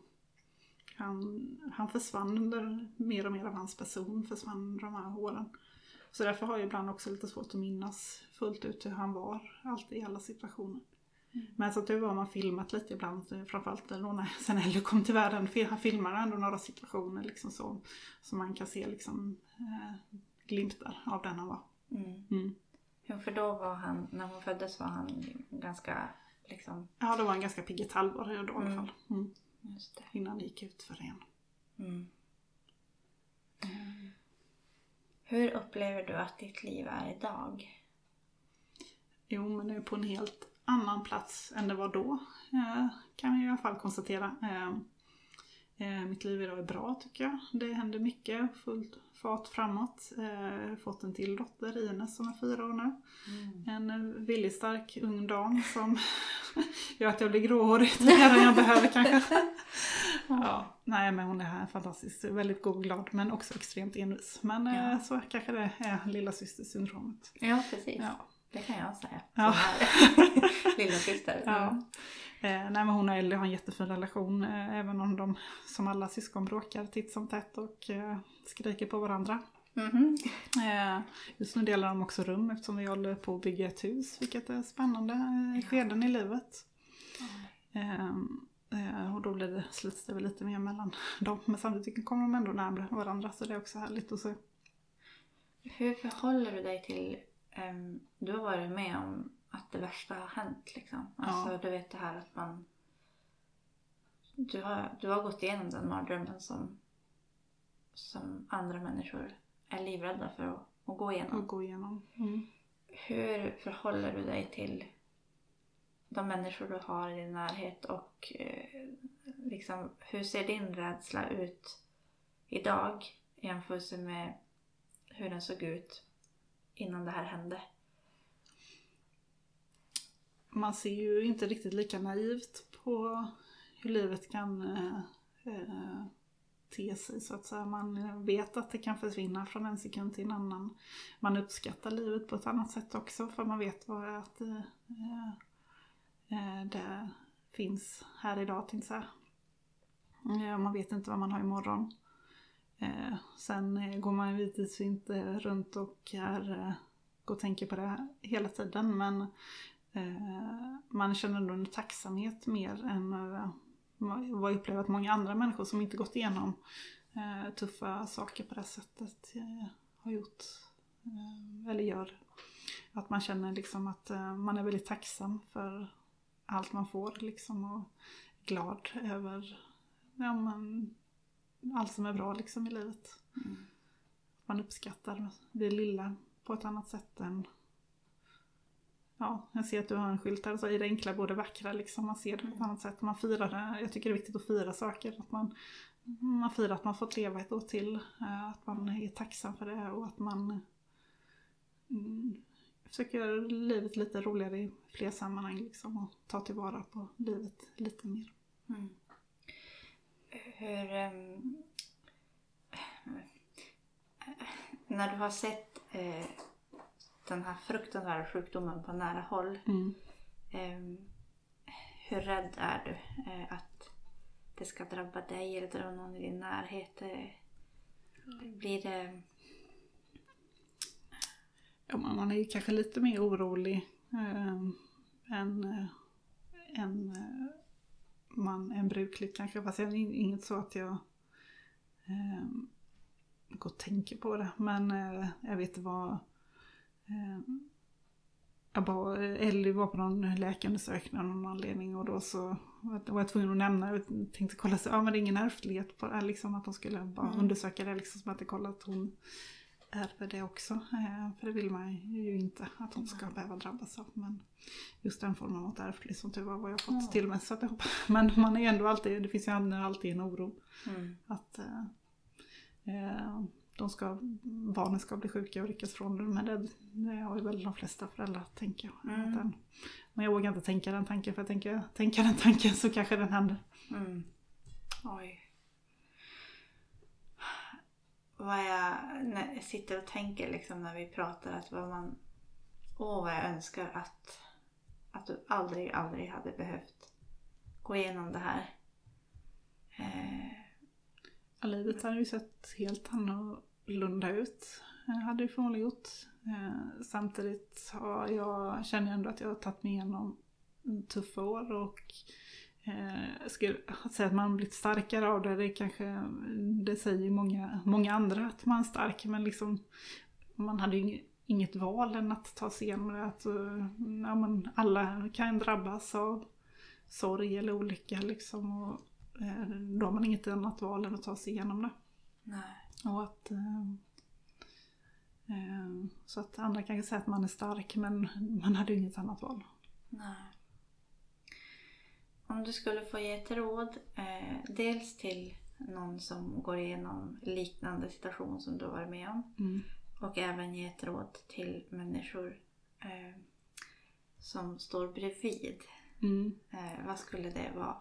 han, han försvann under mer och mer av hans person, försvann under de här åren. Så därför har jag ibland också lite svårt att minnas fullt ut hur han var, alltid i alla situationer. Men så tur var man filmat lite ibland, framförallt då när sen Ellie kom till världen. Han filmar ändå några situationer liksom så, så man kan se liksom eh, glimtar av den han var. Mm. Mm. Ja, för då var han, när hon föddes var han ganska liksom, Ja, det var en ganska pigg ett halvår då i alla Mm. fall. Mm. just det. Innan det gick ut för igen. Mm. Hur upplever du att ditt liv är idag? Jo, men är på en helt annan plats än det var då. Eh, kan jag i alla fall konstatera. Eh, eh, mitt liv idag är bra tycker jag. Det händer mycket, fullt fart framåt. Eh, jag har fått en till dotter, Ines, som är fyra år nu. En eh, viljestark ung dam som gör att jag blir gråhårig tidigare än jag behöver kanske. Ja, nej men hon är här fantastisk, väldigt god glad men också extremt envis. Men Ja. eh, så kanske det är lilla systersyndromet. Ja, precis. Ja. Det kan jag säga. Ja. Lilla syster. Ja. Eh, nej hon och Ellie har en jättefin relation eh, även om de som alla syskon bråkar titt som tätt och eh, skriker på varandra. Mhm. Eh, just nu delar de också rum eftersom vi håller på att bygga ett hus vilket är spännande eh, skeden i livet. Eh, och då blir det, slits det väl lite mer mellan dem men samtidigt kommer de ändå närmare varandra så det är också härligt att se. Hur förhåller du dig till... ehm, du har varit med om att det värsta har hänt liksom. Alltså Ja. du vet det här att man... Du har, du har gått igenom den mardrömmen som, som andra människor är livrädda för att, att gå igenom. Och gå igenom. Mm. Hur förhåller du dig till de människor du har i din närhet och eh, liksom, hur ser din rädsla ut idag i jämförelse med hur den såg ut innan det här hände? Man ser ju inte riktigt lika naivt på hur livet kan eh, eh, te sig så att säga. Man vet att det kan försvinna från en sekund till en annan. Man uppskattar livet på ett annat sätt också för man vet vad att eh, eh, det finns här idag tänkte jag säga. Eh, man vet inte vad man har imorgon. Eh, sen eh, går man givetvis inte runt och är, eh, går och tänker på det hela tiden men eh, man känner ändå en tacksamhet mer än eh, vad jag upplever att många andra människor som inte gått igenom eh, tuffa saker på det sättet eh, har gjort eh, eller gör. Att man känner liksom att eh, man är väldigt tacksam för allt man får liksom och glad över ja, man, allt som är bra liksom i livet. Mm. Man uppskattar det lilla på ett annat sätt än Ja, jag ser att du har en skylt här, så i det enkla både vackra liksom, man ser det på ett annat sätt. Man firar det, jag tycker det är viktigt att fira saker. Att man, man firar att man fått leva ett år till, eh, att man är tacksam för det och att man mm, försöker göra livet lite roligare i fler sammanhang liksom och ta tillvara på livet lite mer. Mm. Hur... ehm, när du har sett eh, den här fruktansvärda sjukdomen på nära håll. Mm. ehm, hur rädd är du eh, att det ska drabba dig eller drabba någon i din närhet? Eh, blir det... Ja, man är ju kanske lite mer orolig eh, än, eh, än eh, man än brukligt kanske. Fast jag är in- inget så att jag eh, går och tänker på det. Men eh, jag vet vad eh, jag bara, Ellie var på någon läkarundersökning av någon anledning och då så var jag tvungen att nämna, jag tänkte kolla så, ja men det är ingen ärftlighet på det, liksom att de skulle bara Mm. undersöka det liksom som att det kolla att hon ärver det också. Eh, för det vill man ju inte att hon ska behöva drabbas av. Men just den formen av något ärftligt som tur var vad jag fått Ja. till mig. Så hoppas, men man är ändå alltid, det finns ju alltid en oro Mm. att eh, eh, de ska, barnen ska bli sjuka och ryckas från dem. Men det, det har ju väl de flesta föräldrar tänker jag. Mm. Den- Men jag vågar inte tänka den tanken för jag tänker, tänker den tanken så kanske den händer. Mm. Oj. Vad jag, när jag sitter och tänker liksom när vi pratar att vad man... Åh vad jag önskar att, att du aldrig, aldrig hade behövt gå igenom det här. Eh, Ja, livet hade ju sett helt annorlunda ut. Det Hade ju förmodligen gjort. Eh, samtidigt har jag, känner jag ändå att jag har tagit mig igenom tuffa år och eh, skulle att säga att man blivit starkare av det, det kanske, det säger många, många andra att man är stark men liksom man hade ju ing- inget val än att ta sig igenom det. Att, eh, ja, men alla kan drabbas av sorg eller olycka liksom. Och, eh, då har man inget annat val än att ta sig igenom det. nej. Och att, eh, eh, så att andra kanske säger att man är stark men man hade ju inget annat val. nej. Om du skulle få ge ett råd, eh, dels till någon som går igenom liknande situation som du har varit med om. Mm. Och även ge ett råd till människor eh, som står bredvid. Mm. Eh, vad skulle det vara?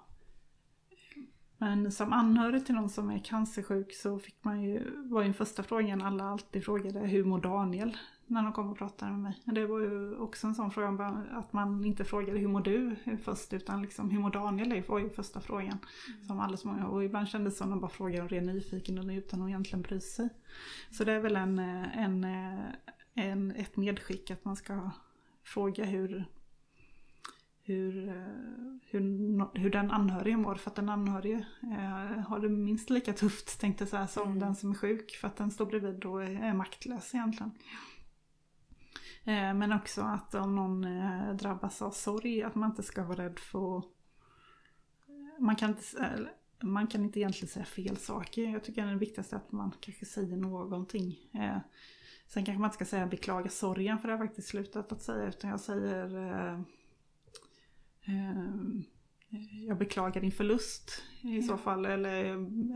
Men som anhörig till någon som är cancersjuk så fick man ju, var ju den första frågan alla alltid frågade, hur mår Daniel? När de kom och pratade med mig. Det var ju också en sån fråga, att man inte frågade hur mår du först utan liksom hur mår Daniel? var ju första frågan. Mm. Som alldeles många, och ibland kändes det som att de bara frågade av ren nyfiken utan att egentligen bry sig. Så det är väl en, en, en, ett medskick att man ska fråga hur, hur, hur, hur den anhörige mår. För att den anhörige eh, har det minst lika tufft tänkte jag säga, som mm. den som är sjuk. För att den står bredvid och är, maktlös egentligen. Eh, Eh, men också att om någon eh, drabbas av sorg, att man inte ska vara rädd för man kan, inte, man kan inte egentligen säga fel saker. Jag tycker det viktigaste är att man kanske säger någonting. Eh, sen kanske man inte ska säga beklaga sorgen för det har jag faktiskt slutat att säga utan jag säger jag beklagar din förlust i så fall. Eller,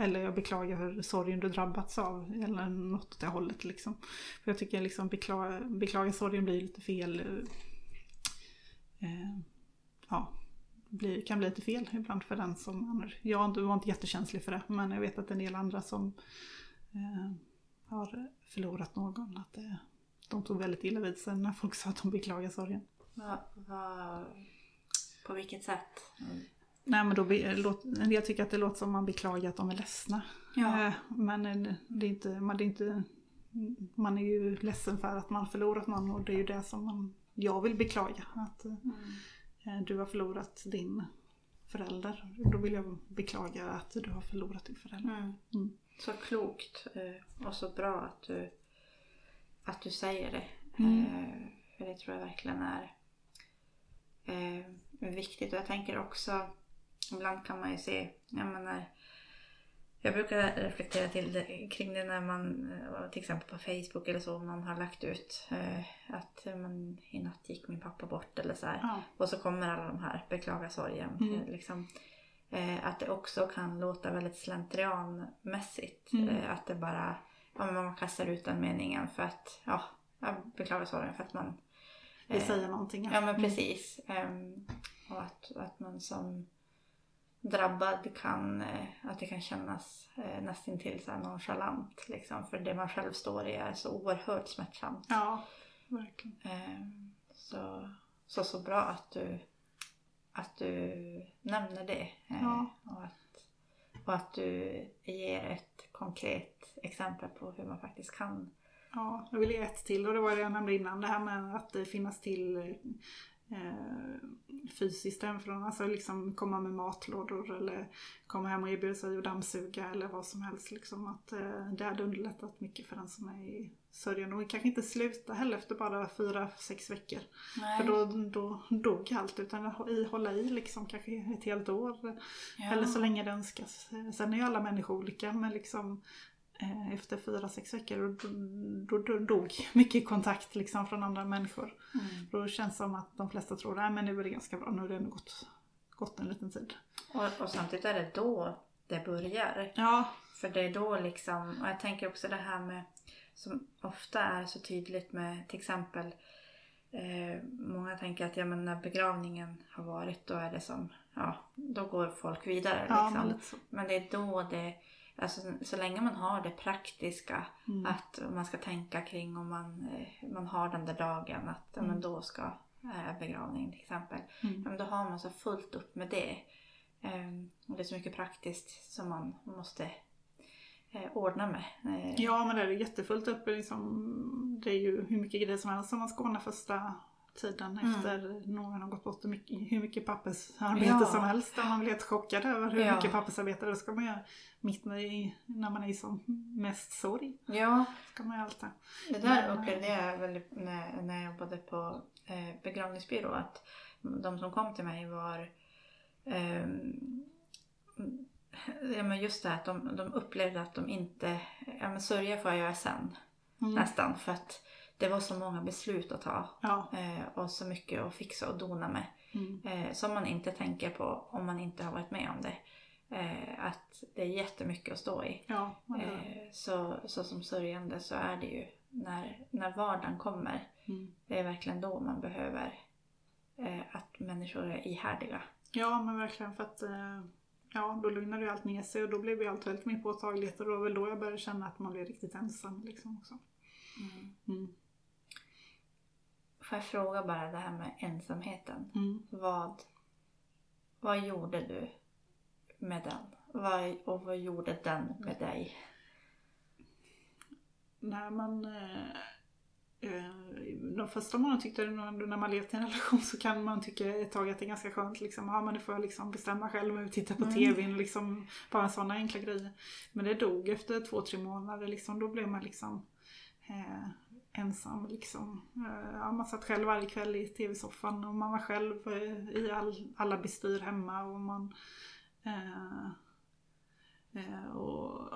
eller jag beklagar sorgen du drabbats av. Eller något åt det hållet liksom. För jag tycker liksom beklaga, beklaga sorgen blir lite fel. Eh, ja, blir, kan bli lite fel ibland för den som... Jag var inte jättekänslig för det men jag vet att en del andra som eh, har förlorat någon. Att det, de tog väldigt illa vid sig när folk sa att de beklagar sorgen. Va, va, på vilket sätt? Mm. Nej men då, jag tycker att det låter som att man beklagar att de är ledsna. Ja. Eh, men eh, det är inte, man, det är inte, man är ju ledsen för att man har förlorat någon och det är ju det som man, jag vill beklaga. Att eh, mm. du har förlorat din förälder. Då vill jag beklaga att du har förlorat din förälder. Mm. Mm. Så klokt och så bra att du, att du säger det. Mm. För det tror jag verkligen är viktigt. Och jag tänker också Ibland kan man ju se, jag menar, jag brukar reflektera till det, kring det när man eh, till exempel på Facebook eller så om någon har lagt ut eh, att i natt gick min pappa bort eller så ja. Och så kommer alla de här beklaga sorgen. Mm. Eh, liksom, eh, att det också kan låta väldigt slentrianmässigt. Mm. Eh, att det bara, ja, man kastar ut den meningen för att, ja, jag beklagar sorgen för att man det säger någonting. Ja, ja men precis. Um, och att, att man som drabbad kan, eh, att det kan kännas eh, nästintill så här nonchalant. Liksom, för det man själv står i är så oerhört smärtsamt. Ja, verkligen. Eh, så, så, så bra att du, att du nämner det. Ja. Och, att, och att du ger ett konkret exempel på hur man faktiskt kan Ja, jag vill ge ett till och det var det jag nämnde innan. Det här med att finnas till eh, fysiskt hemifrån. Alltså liksom komma med matlådor eller komma hem och erbjuda sig att dammsuga eller vad som helst. Liksom att eh, det hade underlättat mycket för den som är i sörjan. Och kanske inte sluta heller efter bara fyra, sex veckor. Nej. För då, då dog allt. Utan hålla i liksom kanske ett helt år. Ja. Eller så länge det önskas. Sen är ju alla människor olika men liksom Eh, efter fyra, sex veckor då, då, då dog mycket kontakt liksom från andra människor. Mm. Då känns det som att de flesta tror att nu är det ganska bra, nu har det ändå gått, gått en liten tid. Och, och samtidigt är det då det börjar. Ja. För det är då liksom, och jag tänker också det här med som ofta är så tydligt med till exempel eh, Många tänker att ja, men när begravningen har varit då är det som, ja då går folk vidare. Liksom. Ja, men det är då det Alltså, så länge man har det praktiska, mm. att man ska tänka kring om man, eh, man har den där dagen, att mm. men då ska äh, begravning till exempel. Mm. Men då har man så fullt upp med det. Um, och det är så mycket praktiskt som man måste eh, ordna med. Eh. Ja men det är jättefullt upp. Liksom, det är ju hur mycket grejer som helst som man ska ordna första tiden mm. efter någon har gått bort hur mycket, hur mycket pappersarbete ja. som helst. Där man blir helt chockad över hur ja. mycket pappersarbete det ska man göra mitt i, när man är som mest sorg. Ja. Ska man allt det. det där upplevde jag väl när, när jag jobbade på eh, begravningsbyrå att de som kom till mig var eh, ja, men just det att de, de upplevde att de inte, ja men sörja får jag göra sen. Mm. Nästan för att det var så många beslut att ta ja. eh, och så mycket att fixa och dona med. Mm. Eh, som man inte tänker på om man inte har varit med om det. Eh, att det är jättemycket att stå i. Ja, så, så som sörjande så är det ju när, när vardagen kommer. Mm. Det är verkligen då man behöver eh, att människor är ihärdiga. Ja men verkligen för att ja, då lugnade ju allt ner sig och då blev ju allt väldigt mer påtagligt och det var väl då jag började känna att man blev riktigt ensam liksom också. Mm. Får jag fråga bara det här med ensamheten. Mm. Vad, vad gjorde du med den? Vad, och vad gjorde den med dig? När man eh, eh, de första månaderna tyckte jag nog ändå när man levt i en relation så kan man tycka ett tag att det är ganska skönt liksom. Ja men nu får jag liksom bestämma själv och titta på Mm. TVn liksom. Bara sådana enkla grejer. Men det dog efter två, tre månader liksom. Då blev man liksom eh, ensam liksom. Eh, ja, man satt själv varje kväll i TV-soffan och man var själv eh, i all, alla bestyr hemma och man eh, eh, och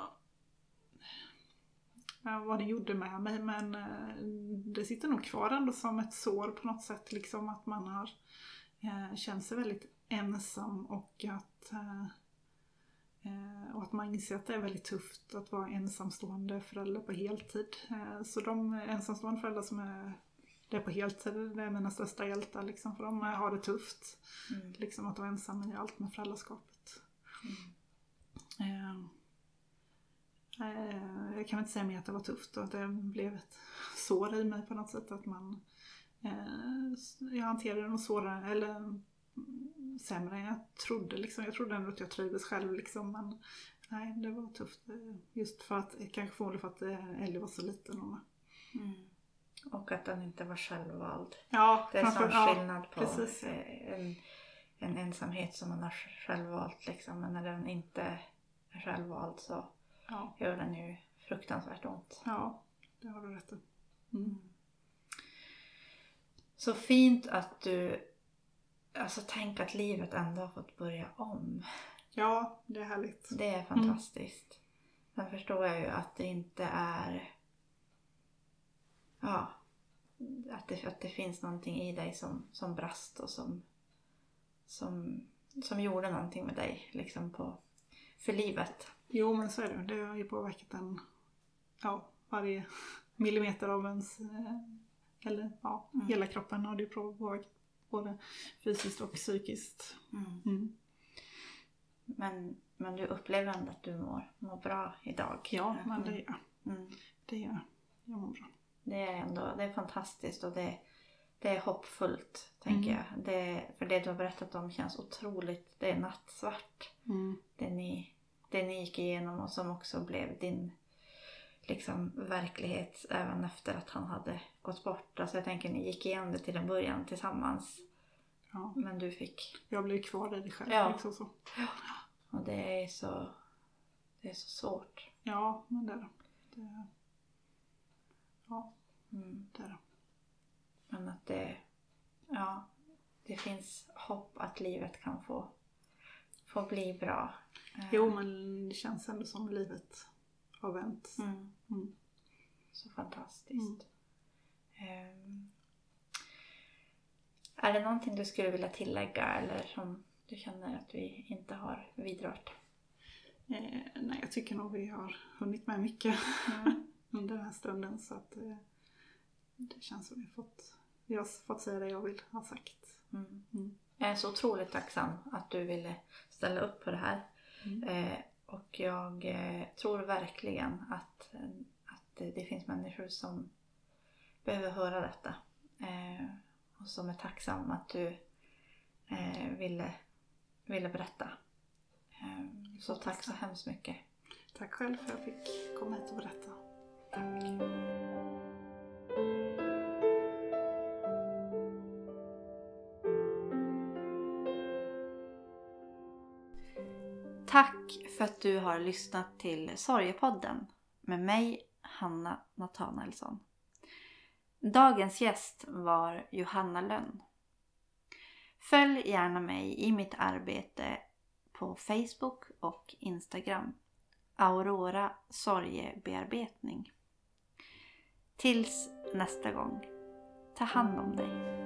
ja, vad det gjorde med mig men det sitter nog kvar ändå som ett sår på något sätt liksom att man har eh, känt sig väldigt ensam och att eh, och att man inser att det är väldigt tufft att vara ensamstående förälder på heltid. Eh, så de ensamstående föräldrar som är det på heltid, det är mina största hjältar liksom, för de har det tufft. Mm. Liksom att vara ensam i allt med föräldraskapet. Eh, eh, jag kan inte säga mer att det var tufft och att det blev ett sår i mig på något sätt. Att man, eh, jag hanterade nog svårare, eller mm, sämre än jag trodde. Liksom. Jag trodde ändå att jag trivdes själv liksom, men nej, det var tufft. eh, Just för att, kanske förmodligen för att eh, Ellie var så liten. Och, Mm. Och att den inte var självvald. ja, Det är sån framför- ja, skillnad på eh, en, en ensamhet som man har självvalt liksom. Men när den inte är självvald så ja, gör den ju fruktansvärt ont. ja, det har du rätt i. Mm. Så fint att du... Alltså tänk att livet ändå har fått börja om. Ja, det är härligt. Det är fantastiskt. Sen förstår jag ju att det inte är... Ja. Att det, att det finns någonting i dig som, som brast och som, som, som gjorde någonting med dig. Liksom på, för livet. Jo men så är det. Det har ju påverkat en, ja, varje millimeter av ens, eh, eller ja, Mm. hela kroppen har det påverkat. Både fysiskt och psykiskt. Mm. Men, men du upplever ändå att du mår, mår bra idag. Ja, men det gör jag. Mm. Det gör jag. Jag mår bra. Det är ändå det är fantastiskt och det, det är hoppfullt, tänker Mm. jag. Det, för det du har berättat om känns otroligt. Det är nattsvart. Mm. Det ni, det ni gick igenom och som också blev din liksom, verklighet även efter att han hade gått bort. Alltså jag tänker ni gick igenom det till en början tillsammans. Ja. Men du fick... Jag blir kvar i det själv. Ja. Liksom så. Och det är så, det är så svårt. ja, men det är det. Ja, Mm. det är det. Men att det, ja, det finns hopp att livet kan få, få bli bra. Eh, Jo, men det känns ändå som livet har vänt. Mm. Mm. Så fantastiskt. Ehm, är det någonting du skulle vilja tillägga eller som du känner att vi inte har vidrört? Eh, nej, jag tycker nog vi har hunnit med mycket Mm. under den här stunden. Så att eh, det känns som vi fått, vi har fått säga det jag vill ha sagt. Mm. Mm. Jag är så otroligt tacksam att du ville ställa upp på det här. Mm. Eh, och jag eh, tror verkligen att, att det, finns människor som behöver höra detta. Eh, och som är tacksam att du eh, ville, ville berätta. Så tack så hemskt mycket. Tack själv för att jag fick komma hit och berätta. Tack. Tack för att du har lyssnat till Sorgepodden med mig, Hanna Nathanaelsson. Dagens gäst var Johanna Lönn. Följ gärna mig i mitt arbete på Facebook och Instagram. Aurora sorgebearbetning. Tills nästa gång, ta hand om dig.